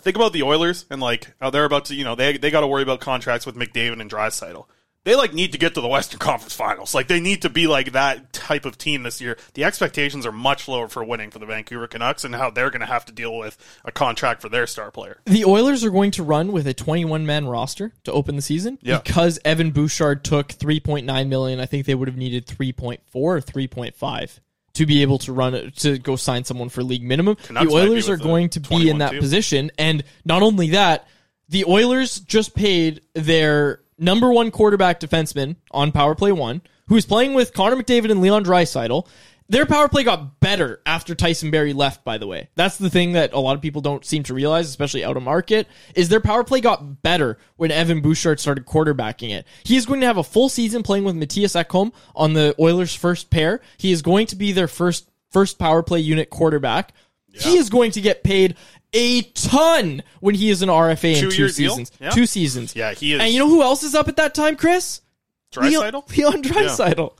think about the Oilers and like oh they're about to you know they they got to worry about contracts with McDavid and Draisaitl. They like need to get to the Western Conference Finals. Like they need to be like that type of team this year. The expectations are much lower for winning for the Vancouver Canucks and how they're going to have to deal with a contract for their star player. The Oilers are going to run with a 21 man roster to open the season Yeah. because Evan Bouchard took 3.9 million. I think they would have needed 3.4 or 3.5 to be able to run to go sign someone for league minimum. Canucks the Oilers are going to be in that too. position, and not only that, the Oilers just paid their number one quarterback defenseman on power play one, who is playing with Connor McDavid and Leon Draisaitl. Their power play got better after Tyson Barrie left, by the way. That's the thing that a lot of people don't seem to realize, especially out of market, is their power play got better when Evan Bouchard started quarterbacking it. He is going to have a full season playing with Mattias Ekholm on the Oilers' first pair. He is going to be their first first power play unit quarterback. He is going to get paid a ton when he is an RFA in two seasons. Yeah. Two seasons. Yeah, he is. And you know who else is up at that time, Chris? Leon, Leon Draisaitl.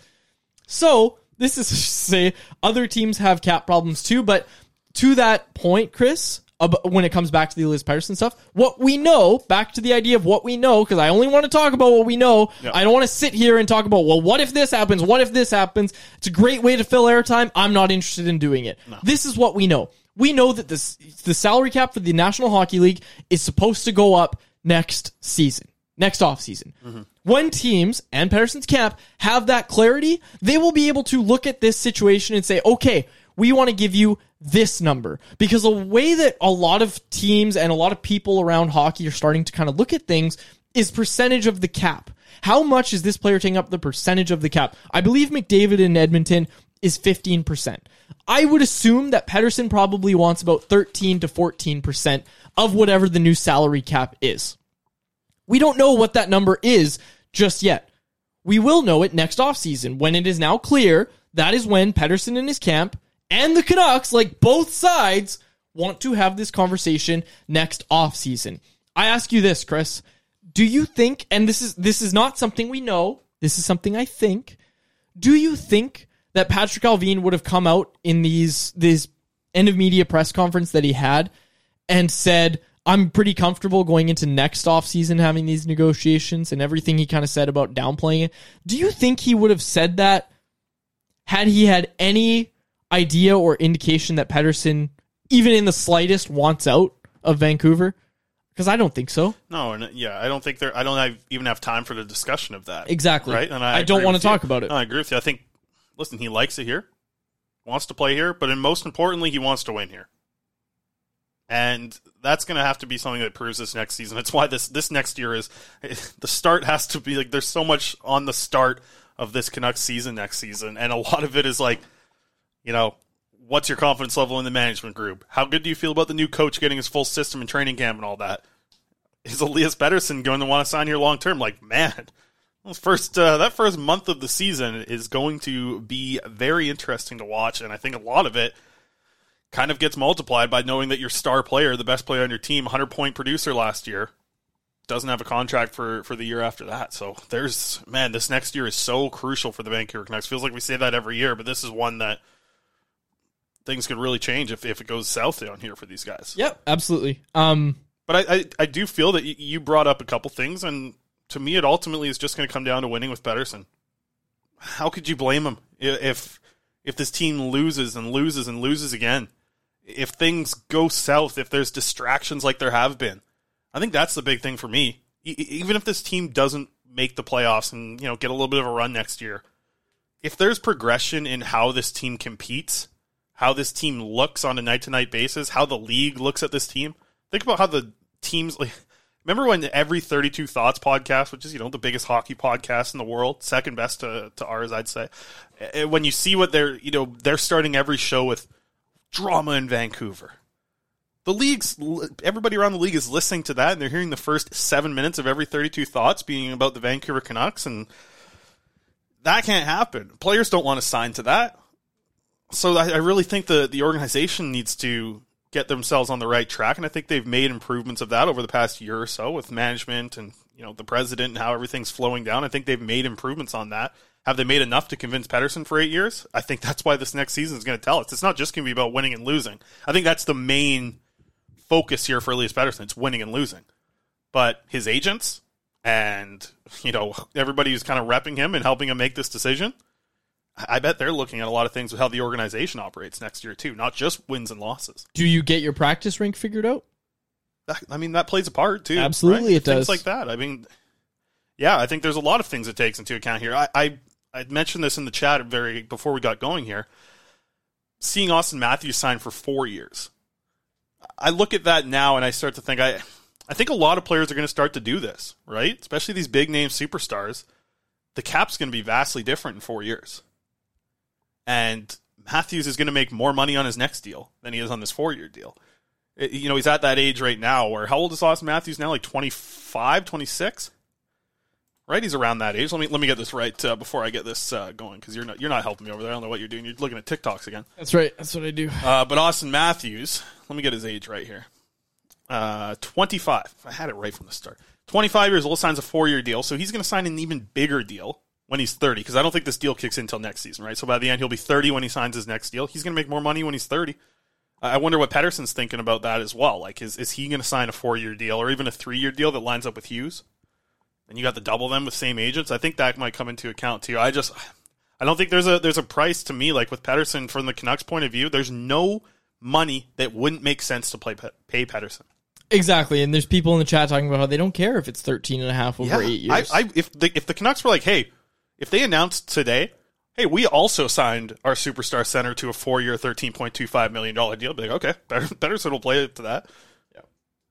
So this is to say other teams have cap problems too, but to that point, Chris, when it comes back to the Elias Pettersson stuff, what we know, back to the idea of what we know, because I only want to talk about what we know. Yeah. I don't want to sit here and talk about, well, what if this happens? What if this happens? It's a great way to fill airtime. I'm not interested in doing it. This is what we know. We know that this the salary cap for the National Hockey League is supposed to go up next season, next off season. Mm-hmm. When teams and Pettersson's camp have that clarity, they will be able to look at this situation and say, okay, we want to give you this number. Because the way that a lot of teams and a lot of people around hockey are starting to kind of look at things is percentage of the cap. How much is this player taking up the percentage of the cap? I believe McDavid in Edmonton is 15%. I would assume that Pettersson probably wants about 13 to 14% of whatever the new salary cap is. We don't know what that number is just yet. We will know it next offseason when it is now clear that is when Pettersson and his camp and the Canucks, like both sides, want to have this conversation next offseason. I ask you this, Chris. Do you think and this is this is not something we know, this is something I think. Do you think that Patrik Allvin would have come out in these this end of media press conference that he had and said, I'm pretty comfortable going into next offseason having these negotiations and everything he kind of said about downplaying it. Do you think he would have said that had he had any idea or indication that Pettersson, even in the slightest, wants out of Vancouver? Because I don't think so. No, and uh, yeah, I don't think there. I don't have, even have time for the discussion of that. Exactly. Right, and I don't wanna with you. talk about it. No, I agree with you. I think. Listen, he likes it here, wants to play here, but and most importantly, he wants to win here. And that's going to have to be something that proves this next season. That's why this this next year is the start has to be like there's so much on the start of this Canucks season next season, and a lot of it is like, you know, what's your confidence level in the management group? How good do you feel about the new coach getting his full system and training camp and all that? Is Elias Pettersson going to want to sign here long term? Like, man, first uh, that first month of the season is going to be very interesting to watch, and I think a lot of it kind of gets multiplied by knowing that your star player, the best player on your team, hundred point producer last year, doesn't have a contract for for the year after that. So there's man, this next year is so crucial for the Vancouver Canucks. Feels like we say that every year, but this is one that things could really change if, if it goes south down here for these guys. Yep, absolutely. Um, But I, I, I do feel that you brought up a couple things, and to me, it ultimately is just going to come down to winning with Pettersson. How could you blame him if if this team loses and loses and loses again? If things go south, if there's distractions like there have been, I think that's the big thing for me. E- even if this team doesn't make the playoffs and you know get a little bit of a run next year, if there's progression in how this team competes, how this team looks on a night to night basis, how the league looks at this team. Think about how the teams like. Remember when every 32 Thoughts podcast, which is, you know, the biggest hockey podcast in the world, second best to, to ours, I'd say. eh, When you see what they're, you know, they're starting every show with drama in Vancouver. The league's, everybody around the league is listening to that and they're hearing the first seven minutes of every 32 Thoughts being about the Vancouver Canucks and that can't happen. Players don't want to sign to that so I, I really think the the organization needs to get themselves on the right track, and I think they've made improvements of that over the past year or so with management and you know the president and how everything's flowing down. I think they've made improvements on that. Have they made enough to convince Pettersson for eight years? I think that's why this next season is going to tell us. It's not just going to be about winning and losing. I think that's the main focus here for Elias Pettersson. It's winning and losing. But his agents and you know everybody who's kind of repping him and helping him make this decision, I bet they're looking at a lot of things with how the organization operates next year too, not just wins and losses. do you get your practice rink figured out? I mean, that plays a part too. Absolutely it things does. like that. I mean, yeah, I think there's a lot of things it takes into account here. I, I I mentioned this in the chat very before we got going here. Seeing Auston Matthews sign for four years, I look at that now and I start to think I I think a lot of players are going to start to do this, right? Especially these big name superstars. The cap's going to be vastly different in four years, and Matthews is going to make more money on his next deal than he is on this four year deal it- you know, he's at that age right now where how old is Auston Matthews now? Like 25, 26? Right? He's around that age. Let me let me get this right uh, before I get this uh, going because you're not you're not helping me over there. I don't know what you're doing. You're looking at TikToks again. That's right. That's what I do. Uh, but Auston Matthews, let me get his age right here. uh, 25. I had it right from the start. 25 years old, signs a four year deal. So he's going to sign an even bigger deal when he's 30, because I don't think this deal kicks in until next season, right? So by the end, he'll be 30 when he signs his next deal. He's going to make more money when he's 30. I wonder what Pettersson's thinking about that as well. Like, is, is he going to sign a four year deal or even a three year deal that lines up with Hughes? And you got the double them with same agents. I think that might come into account too. I just, I don't think there's a there's a price to me like with Pettersson from the Canucks point of view. There's no money that wouldn't make sense to play pay Pettersson. Exactly, and there's people in the chat talking about how they don't care if it's 13 and a half over Yeah. eight years. I, I, if the if the Canucks were like, hey, if they announced today, hey, we also signed our superstar center to a four year, thirteen point two five million dollar deal, I'd be like, okay, better, Pettersson will play it to that. Yeah,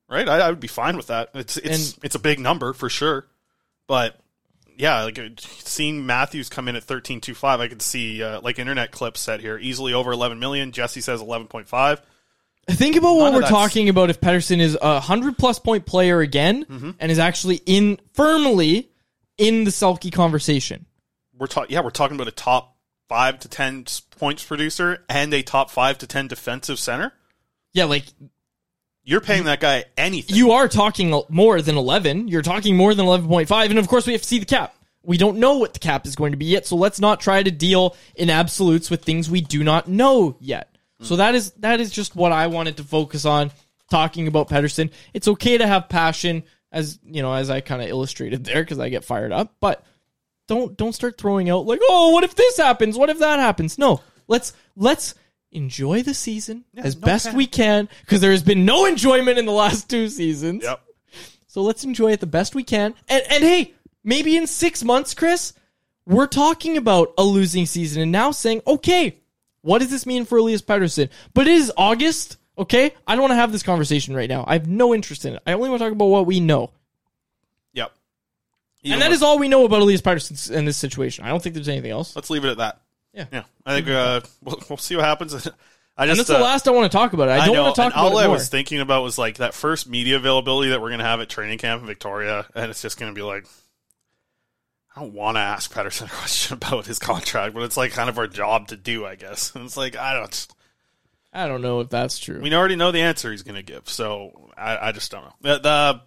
right. I, I would be fine with that. It's it's it's a big number for sure, but yeah, like uh, seeing Matthews come in at thirteen two five, I could see uh, like internet clips set here easily over eleven million. Jesse says eleven point five. Think about what we're that's- talking about if Pettersson is a hundred plus point player again Mm-hmm. and is actually in firmly in the Selke conversation. we're talking yeah we're talking about a top five to ten points producer and a top five to ten defensive center Yeah, like you're paying that guy anything you are talking more than 11. You're talking more than 11.5. And of course, we have to see the cap. We don't know what the cap is going to be yet. So let's not try to deal in absolutes with things we do not know yet. Hmm. So that is that is just what I wanted to focus on talking about Pettersson. It's okay to have passion as, you know, as I kind of illustrated there cuz I get fired up, but don't don't start throwing out like, "Oh, what if this happens? What if that happens?" No. Let's let's enjoy the season as no best cap. we can because there has been no enjoyment in the last two seasons. Yep. So let's enjoy it the best we can. And and hey, maybe in six months, Chris, we're talking about a losing season and now saying, okay, what does this mean for Elias Pettersson? But it is August, okay? I don't want to have this conversation right now. I have no interest in it. I only want to talk about what we know. yep and that is all we know about Elias Pettersson in this situation. I don't think there's anything else. let's leave it at that Yeah. yeah i think uh we'll, we'll see what happens i just and that's the uh, last I want to talk about it. I don't know, want to talk and all about it I was thinking about was like that first media availability that we're going to have at training camp in Victoria, and it's just going to be like, I don't want to ask Pettersson a question about his contract, but it's like kind of our job to do, I guess. And it's like I don't, I don't know if that's true. we already know the answer he's going to give, so I, I just don't know. The, the,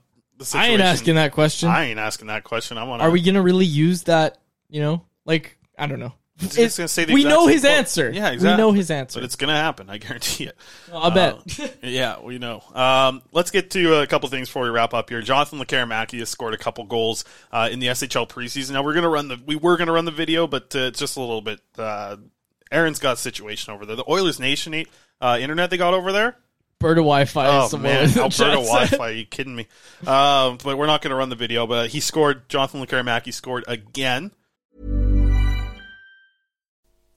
the I ain't asking that question. I ain't asking that question. I want. Are we going to really use that, you know? Like, I don't know. It's It- gonna say the we know his quote. answer. Yeah, We know his answer. But it's gonna happen. I guarantee it. I'll bet. Uh, yeah, we know. Um, let's get to a couple things before we wrap up here. Jonathan Lekkerimäki has scored a couple goals uh, in the SHL preseason. Now we're gonna run the we were gonna run the video, but uh, it's just a little bit. Uh, Aaron's got a situation over there. The Oilers Nation uh, internet they got over there. Berta Wi-Fi. Oh man, Alberta. Wi-Fi? Are you kidding me? Um, but we're not going to run the video. But he scored. Jonathan Lekkerimäki scored again.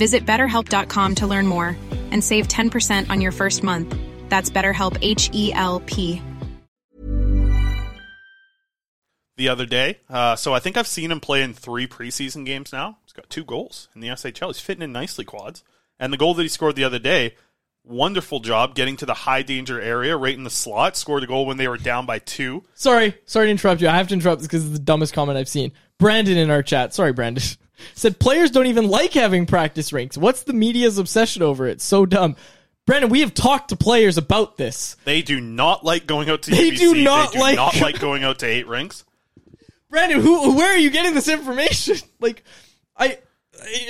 Visit betterhelp.com to learn more and save 10% on your first month. That's BetterHelp H E L P. the other day. Uh, so I think I've seen him play in three preseason games now. He's got two goals in the SHL. He's fitting in nicely, quads. And the goal that he scored the other day, wonderful job getting to the high danger area right in the slot. Scored a goal when they were down by two. Sorry, sorry to interrupt you. I have to interrupt this because it's the dumbest comment I've seen. Brandon in our chat, sorry, Brandon, said players don't even like having practice rinks. What's the media's obsession over it? So dumb. Brandon, we have talked to players about this. They do not like going out to They UBC. do not they do like- not like going out to eight rinks. Brandon, who, where are you getting this information? Like, I,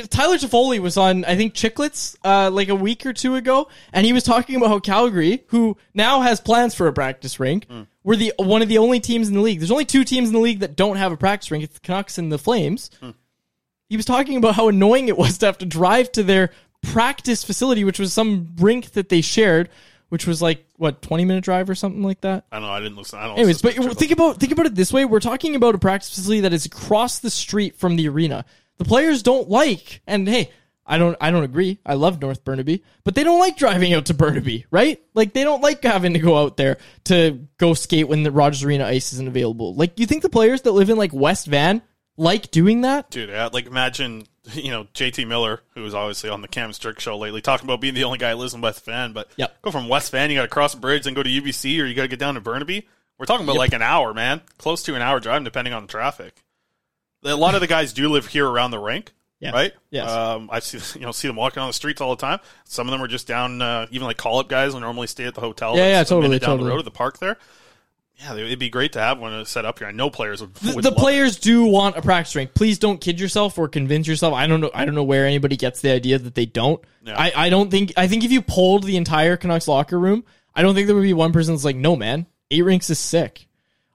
Tyler Toffoli was on, I think, Chiclets, uh, like a week or two ago, and he was talking about how Calgary, who now has plans for a practice rink, were the one of the only teams in the league. There's only two teams in the league that don't have a practice rink. It's the Canucks and the Flames. He was talking about how annoying it was to have to drive to their practice facility, which was some rink that they shared, which was like what 20 minute drive or something like that. I don't know. I didn't listen. I don't. Anyways, but think about think about it this way: we're talking about a practice facility that is across the street from the arena. The players don't like, and hey, I don't I don't agree. I love North Burnaby, but they don't like driving out to Burnaby, right? Like they don't like having to go out there to go skate when the Rogers Arena ice isn't available. Like you think the players that live in like West Van like doing that? Dude, uh, like imagine you know JT Miller, who was obviously on the Cam Strick show lately, talking about being the only guy who lives in West Van. But Yep. go from West Van, you got to cross a bridge and go to UBC, or you got to get down to Burnaby. We're talking about Yep. like an hour, man, close to an hour drive, depending on the traffic. A lot of the guys do live here around the rink, Yes. right? Yes. Um, I see you know see them walking on the streets all the time. Some of them are just down, uh, even like call up guys who normally stay at the hotel. Yeah, yeah, totally, down totally. the road at the park there. Yeah, it'd be great to have one set up here. I know players would. The, would the love it. players do want a practice rink. Please don't kid yourself or convince yourself. I don't know. I don't know where anybody gets the idea that they don't. Yeah. I, I don't think. I think if you polled the entire Canucks locker room, I don't think there would be one person that's like, "No, man, eight rinks is sick."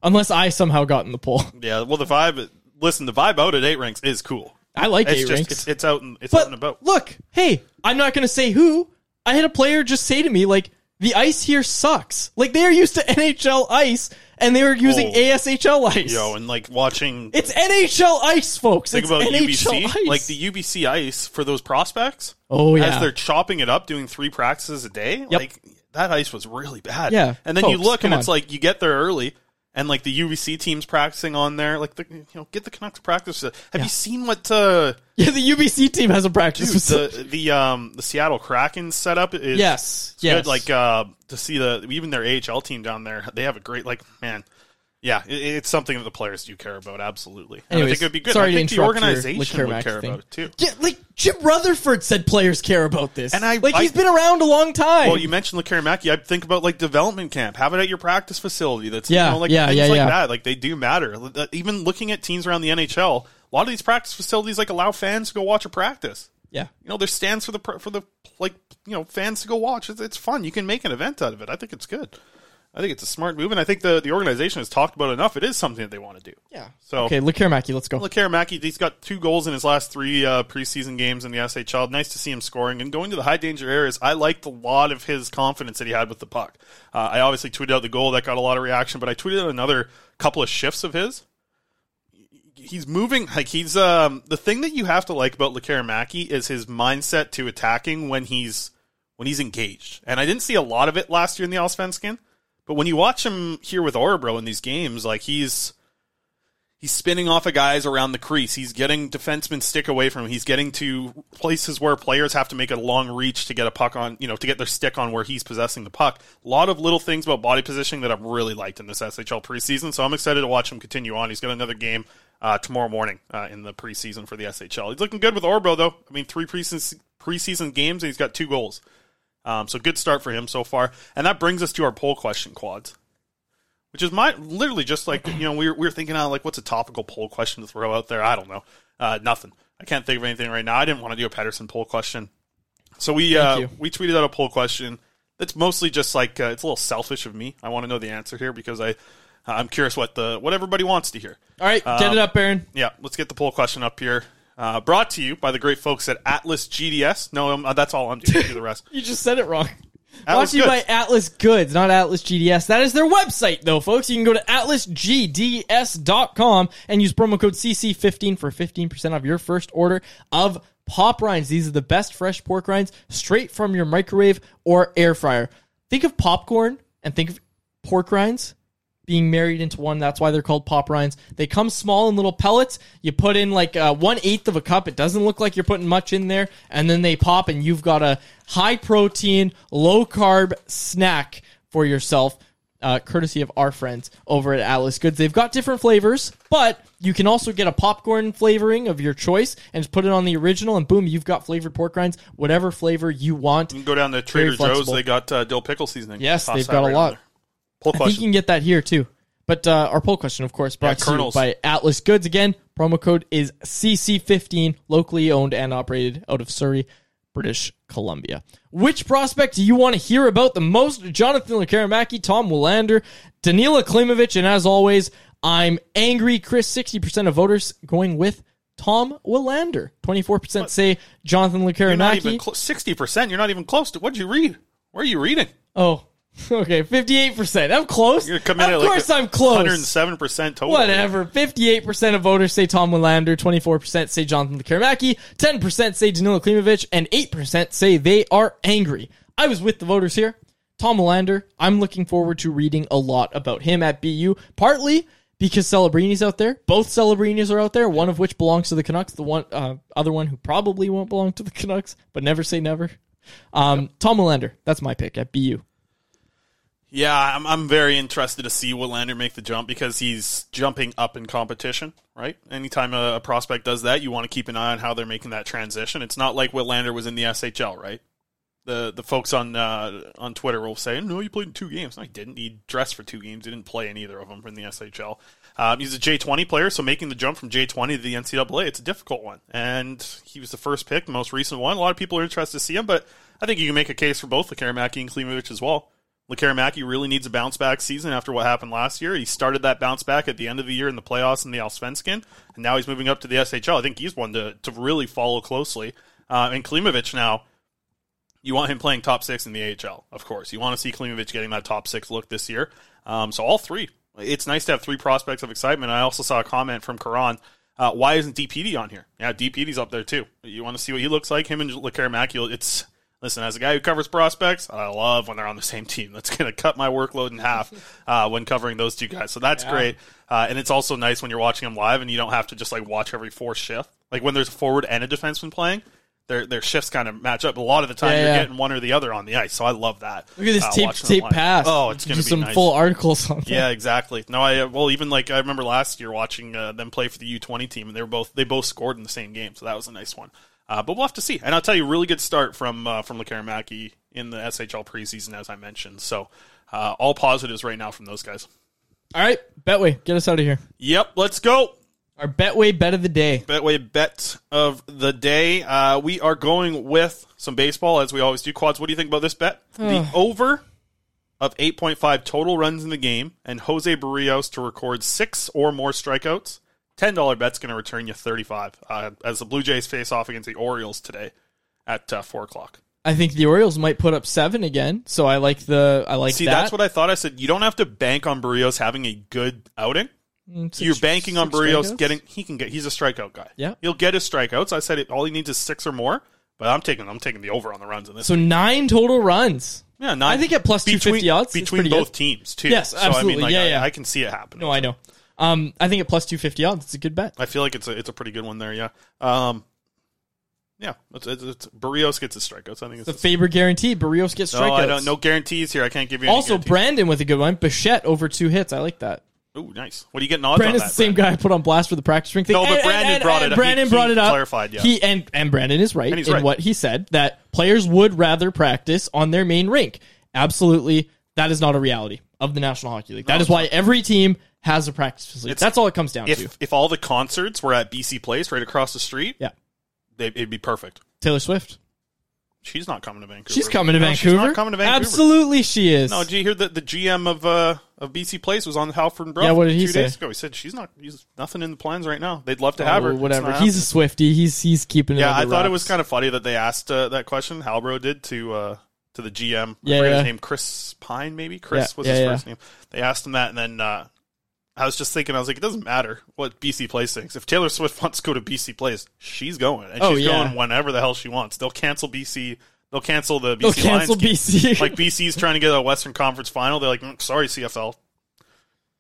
Unless I somehow got in the poll. Yeah, well, the vibe. Listen, the vibe out at eight rinks is cool. I like it's eight just, rinks. It's, it's out and it's But out and about. look, hey, I'm not going to say who. I had a player just say to me, like, the ice here sucks. Like, they are used to NHL ice, and they were using Oh. ASHL ice. Yo, and like watching. It's NHL ice, folks. Think it's about NHL UBC, ice. like the UBC ice for those prospects. Oh, yeah. as they're chopping it up, doing three practices a day. Like that ice was really bad. Yeah, and then you look and it's on. like you get there early. And like the UBC teams practicing on there, like the you know, get the Canucks practice. Have you seen what? uh Yeah, the UBC team has a practice Dude, the the um the Seattle Kraken setup is Yes, yes. good. Like uh to see the even their AHL team down there, they have a great like man. Yeah, it, it's something that the players do care about. Absolutely, and I think it would be good. sorry I to think the interrupt your organization would care thing. about it too. Yeah, like Jim Rutherford said players care about this. And I- like I- he's been around a long time. Well, you mentioned Mackie. I think about like development camp. Have it at your practice facility. That's Yeah, you know, like yeah, things yeah, like yeah. that. Like they do matter. Uh, even looking at teams around the NHL, a lot of these practice facilities like allow fans to go watch a practice. yeah. You know, there's stands for the for the like you know fans to go watch. It's, it's fun. You can make an event out of it. I think it's good. I think it's a smart move, and I think the the organization has talked about it enough. It is something that they want to do. Yeah. So Okay, Lekkerimäki, let's go. Mackie, he's got two goals in his last three uh, preseason games in the SHL. Nice to see him scoring and going to the high danger areas. I liked a lot of his confidence that he had with the puck. Uh, I obviously tweeted out the goal that got a lot of reaction, but I tweeted out another couple of shifts of his. He's moving like he's um the thing that you have to like about Mackey is his mindset to attacking when he's when he's engaged. And I didn't see a lot of it last year in the Allsvenskan, but when you watch him here with Orebro in these games, like he's he's spinning off of guys around the crease. He's getting defensemen stick away from him. He's getting to places where players have to make a long reach to get a puck on, you know, to get their stick on where he's possessing the puck. A lot of little things about body positioning that I've really liked in this SHL preseason. So I'm excited to watch him continue on. He's got another game uh, tomorrow morning uh, in the preseason for the SHL. He's looking good with Orbo though. I mean, three preseason preseason games and he's got two goals. Um, so good start for him so far. And that brings us to our poll question quads which is my literally just like you know we were, we were thinking out like what's a topical poll question to throw out there? I don't know. Uh, nothing. I can't think of anything right now. I didn't want to do a Pettersson poll question. So we uh, we tweeted out a poll question that's mostly just like uh, it's a little selfish of me. I want to know the answer here because i i'm curious what the what everybody wants to hear. All right, get Um, it up, Baron. yeah let's get the poll question up here uh, brought to you by the great folks at atlas gds no um, that's all i'm doing do the rest You just said it wrong. Atlas Brought to you by Goods. Atlas Goods, not Atlas GDS. That is their website, though, folks. You can go to atlasgds.com and use promo code CC15 for 15% off your first order of pop rinds. These are the best fresh pork rinds straight from your microwave or air fryer. Think of popcorn and think of pork rinds being married into one. That's why they're called pop rinds. They come small in little pellets. You put in like uh, one eighth of a cup. It doesn't look like you're putting much in there, and then they pop, and you've got a high protein, low carb snack for yourself. Uh, courtesy of our friends over at Atlas Goods. They've got different flavors, but you can also get a popcorn flavoring of your choice and just put it on the original, and boom, you've got flavored pork rinds, whatever flavor you want. You can go down to Trader Joe's. They got uh, dill pickle seasoning. Yes, Toss they've got a right on lot. Poll I think you can get that here too. But uh, our poll question, of course, brought Yeah, to you Colonels. by Atlas Goods. Again, promo code is CC15, locally owned and operated out of Surrey, British Columbia. Which prospect do you want to hear about the most? Jonathan Lekkerimäki, Tom Willander, Danila Klimovich, and as always, I'm angry. Chris, 60% of voters going with Tom Willander. 24% say Jonathan You're not even Lekkerimäki. Sixty percent. You're not even close to. What'd you read? Where are you reading? Oh, okay, 58%. I'm close. You're coming of at course like I'm close. 107 percent total. Whatever. 58% of voters say Tom Willander, 24% say Jonathan Karamaki, 10% say Danila Klimovich, and 8% say they are angry. I was with the voters here. Tom Willander, I'm looking forward to reading a lot about him at BU, partly because Celebrini's out there. Both Celebrinis are out there, one of which belongs to the Canucks, the one uh, other one who probably won't belong to the Canucks, but never say never. Um, Tom Willander, that's my pick at BU. Yeah, I'm, I'm very interested to see Willander make the jump because he's jumping up in competition, right? Anytime a, a prospect does that, you want to keep an eye on how they're making that transition. It's not like Willander was in the SHL, right? The the folks on uh, on Twitter will say, "No, you played in two games." No, he didn't. He dressed for two games. He didn't play in either of them from the SHL. Um, he's a J20 player, so making the jump from J20 to the NCAA, it's a difficult one. And he was the first pick, the most recent one. A lot of people are interested to see him, but I think you can make a case for both the Karamaki and Klimovich as well. Lekkerimäki really needs a bounce back season after what happened last year. He started that bounce back at the end of the year in the playoffs in the Allsvenskan, and now he's moving up to the SHL. I think he's one to, to really follow closely. Uh, and Klimovich now, you want him playing top six in the AHL, of course. You want to see Klimovich getting that top six look this year. Um, so all three. It's nice to have three prospects of excitement. I also saw a comment from Karan. Uh, why isn't DPD on here? Yeah, DPD's up there too. You want to see what he looks like? Him and Lekkerimäki. It's listen as a guy who covers prospects. I love when they're on the same team. That's going to cut my workload in half uh, when covering those two guys. So that's Yeah. great. Uh, and it's also nice when you're watching them live and you don't have to just like watch every fourth shift. Like when there's a forward and a defenseman playing, their their shifts kind of match up. A lot of the time, Yeah, you're yeah. getting one or the other on the ice. So I love that. Look at this uh, tape tape pass. Oh, it's going to be some nice. full articles on that. Yeah, exactly. No, I well even like I remember last year watching uh, them play for the U twenty team, and they were both they both scored in the same game, so that was a nice one. Uh, but we'll have to see. And I'll tell you, really good start from uh, from Lekkerimäki in the SHL preseason, as I mentioned. So uh, all positives right now from those guys. All right, Betway, get us out of here. Yep, let's go. Our Betway bet of the day. Betway bet of the day. Uh, we are going with some baseball as we always do. Quads, what do you think about this bet? the over of 8.5 total runs in the game and Jose Berrios to record six or more strikeouts. $10 bet's going to return you 35 uh, as the Blue Jays face off against the Orioles today at uh, 4 o'clock. I think the Orioles might put up seven again, so I like the I like See, that. that's what I thought. I said you don't have to bank on Berrios having a good outing. Mm, six- You're banking on Berrios strikeouts? getting. He can get. He's a strikeout guy. Yeah. he'll get his strikeouts. I said it, all he needs is six or more. But I'm taking. I'm taking the over on the runs in this. So nine total runs. yeah, nine, I think at plus two between- fifty odds between both good. teams too. Yes, So, I mean, absolutely. like, yeah, I, yeah. I can see it happen. No, I know. Um, I think at plus two fifty odds, it's a good bet. I feel like it's a it's a pretty good one there. Yeah. Um. Yeah, it's, it's, it's Berrios gets his strikeouts. I think it's The Faber guarantee. Berrios gets no, strikeouts. I don't. No guarantees here. I can't give you. Any also, guarantees. Brandon with a good one. Bichette over two hits. I like that. Ooh, nice. What are you getting odds Brandon's on the that? same guy I put on blast for the practice ring thing. No, but And- and- Brandon and- brought it up. Brandon He- brought he it up. clarified, yeah. He and and Brandon is right And in right. what he said that players would rather practice on their main rink. Absolutely, that is not a reality of the National Hockey League. That No, is why every team has a practice facility. It's- That's all it comes down if to. if all the concerts were at BC Place right across the street, Yeah, they, it'd be perfect. Taylor Swift. She's not coming to Vancouver. She's coming to No, Vancouver. She's not coming to Vancouver. Absolutely, she is. No, did you hear that the GM of uh, of BC Place was on Halford and Yeah, what did he two say? days ago? He said she's not. He's nothing in the plans right now. They'd love to have her. Oh, whatever. He's a happening. Swifty. He's he's keeping it. yeah. I thought it was kind of funny that they asked uh, that question. Halbro did to uh, to the GM. Yeah, yeah. his name, Chris Pine, maybe Chris Yeah, was yeah, his first name. They asked him that, and then uh, I was just thinking, I was like, it doesn't matter what BC Place thinks. If Taylor Swift wants to go to BC Place, she's going, and Oh, she's yeah. going whenever the hell she wants. They'll cancel BC. They'll cancel the BC They'll cancel Lions game. BC. like BC's trying to get a Western Conference final. They're like, "Mm, sorry, CFL.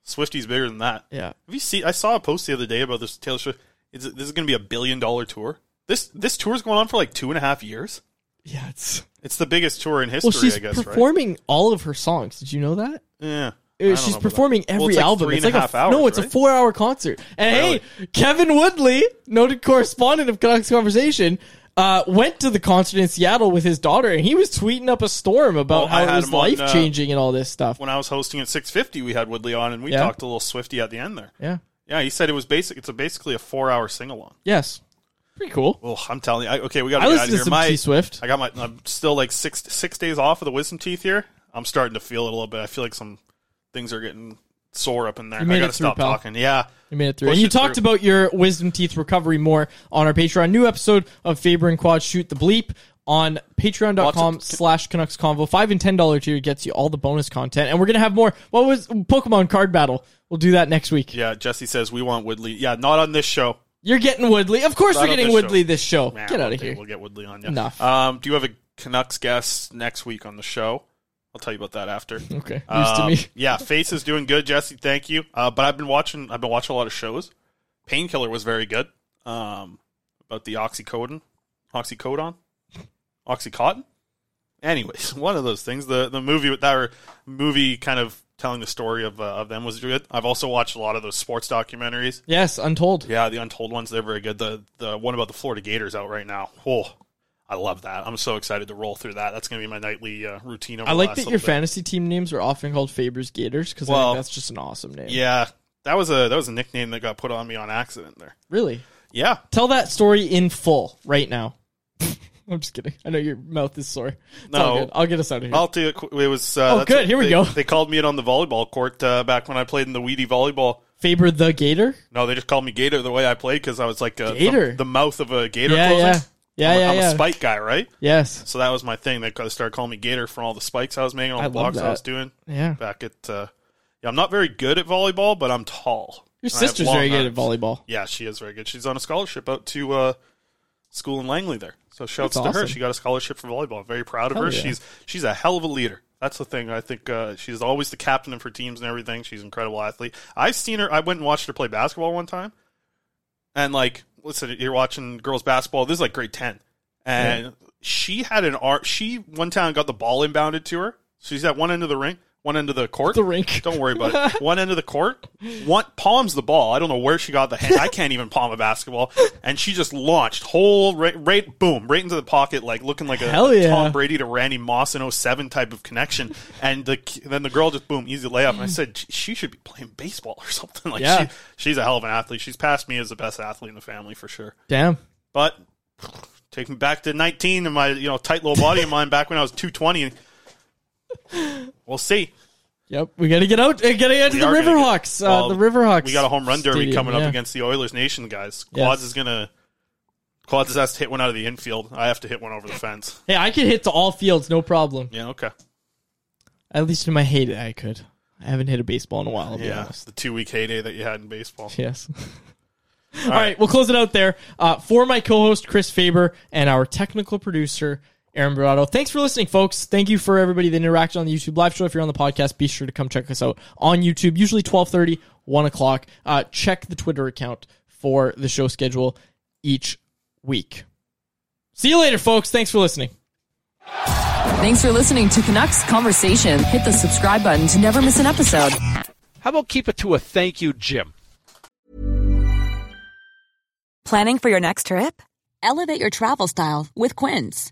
Swifty's bigger than that. Yeah. Have you seen? I saw a post the other day about this Taylor Swift. Is this is going to be a billion dollar tour? This this tour is going on for like two and a half years. Yeah, it's It's the biggest tour in history, well, she's I guess. right? performing all of her songs. Did you know that? Yeah. She's performing that. every Well, it's like album. three it's and like a half a hours, no, it's a four-hour concert. And Really? hey, Kevin Woodley, noted correspondent of Canucks Conversation, uh, went to the concert in Seattle with his daughter, and he was tweeting up a storm about Well, how it was him on, uh, life changing and all this stuff. When I was hosting at 650, we had Woodley on, and we Yeah. talked a little Swifty at the end there. Yeah. Yeah, he said it was basic. It's a basically a four hour sing along. Yes, pretty cool. Well, I'm telling you. I, okay, we got to get out of here. My T-Swift. I got my. I'm still like six six days off of the wisdom teeth here. I'm starting to feel it a little bit. I feel like some things are getting sore up in there. You made I got it through, stop pal. talking. Yeah, You made it through. Push and you it talked through. about your wisdom teeth recovery more on our Patreon. New episode of Faber and Quad Shoot the Bleep on patreon.com slash Canucks Convo. Five and ten dollar tier gets you all the bonus content. And we're gonna have more what was Pokemon card battle. We'll do that next week. Yeah, Jesse says we want Woodley. Yeah, not on this show. You're getting Woodley. Of course Not you're getting this Woodley show. this show. Nah, Get out of okay, here. We'll get Woodley on. Yeah. Enough. Um, do you have a Canucks guest next week on the show? I'll tell you about that after. Okay. News to Um, me. yeah, Face is doing good, Jesse. Thank you. Uh, but I've been watching. I've been watching a lot of shows. Painkiller was very good. Um, about the oxycodone, oxycodone, oxycontin. Anyways, one of those things. The the movie with that movie kind of telling the story of uh, of them was good. I've also watched a lot of those sports documentaries. Yes, Untold. Yeah, the Untold ones they're very good. The the one about the Florida Gators out right now. Oh, I love that. I'm so excited to roll through that. That's going to be my nightly uh, routine. Over I like that your bit. fantasy team names are often called Faber's Gators because Well, that's just an awesome name. Yeah, that was a that was a nickname that got put on me on accident. There. Really? Yeah. Tell that story in full right now. I'm just kidding. I know your mouth is sore. It's No. I'll get us out of here. I'll you. qu- It was. Uh, Oh, that's good. Here we they- go. They called me in on the volleyball court uh, back when I played in the Weedy volleyball. Faber the Gator? No, they just called me Gator the way I played because I was like a, Gator. the, the mouth of a gator. Yeah, closing. yeah. Yeah, I'm, a- yeah, I'm yeah. a spike guy, right? Yes. So that was my thing. They started calling me Gator for all the spikes I was making, all I the love blocks I was doing. Yeah. Back at, uh, yeah, I'm not very good at volleyball, but I'm tall. Your And I have sister's long very good arms. at volleyball. Yeah, she is very good. She's on a scholarship out to uh, school in Langley there. So shouts That's to her. awesome. She got a scholarship for volleyball. I'm very proud of Hell her. yeah. She's she's a hell of a leader. That's the thing. I think uh, she's always the captain of her teams and everything. She's an incredible athlete. I've seen her. I went and watched her play basketball one time, and like, listen, you're watching girls basketball. This is like grade ten, and she had an art. She one time got the ball inbounded to her. She's at one end of the ring, one end of the court. The rink. Don't worry about it. One end of the court, one palms the ball. I don't know where she got the hand. I can't even palm a basketball, and she just launched whole right, right boom, right into the pocket, like looking like a, Hell yeah. Tom Brady to Randy Moss in 07 type of connection. And the then the girl just boom, easy layup. And I said she should be playing baseball or something. Like Yeah. she, she's a hell of an athlete. She's passed me as the best athlete in the family for sure. Damn. But take me back to 19 and my you know tight little body of mine back when I was 220. We'll see. Yep. We got to get out. uh, get to We the are gonna get- Riverhawks. Uh, the Riverhawks. We got a home run derby Stadium, coming yeah. up against the Oilers Nation guys. Yes. Quads is gonna. Quads has to hit one out of the infield. I have to hit one over the fence. Hey, I can hit to all fields, no problem. Yeah. Okay. At least in my heyday, I could. I haven't hit a baseball in a while. Yeah. The two week heyday that you had in baseball. Yes. All right, we'll close it out there. Uh, for my co-host Chris Faber and our technical producer Aaron Barato. Thanks for listening, folks. Thank you for everybody that interacted on the YouTube live show. If you're on the podcast, be sure to come check us out on YouTube. Usually 12:30, 1 o'clock. Uh, check the Twitter account for the show schedule each week. See you later, folks. Thanks for listening. Thanks for listening to Canucks Conversation. Hit the subscribe button to never miss an episode. How about keep it to a thank you, Jim? Planning for your next trip? Elevate your travel style with Quince.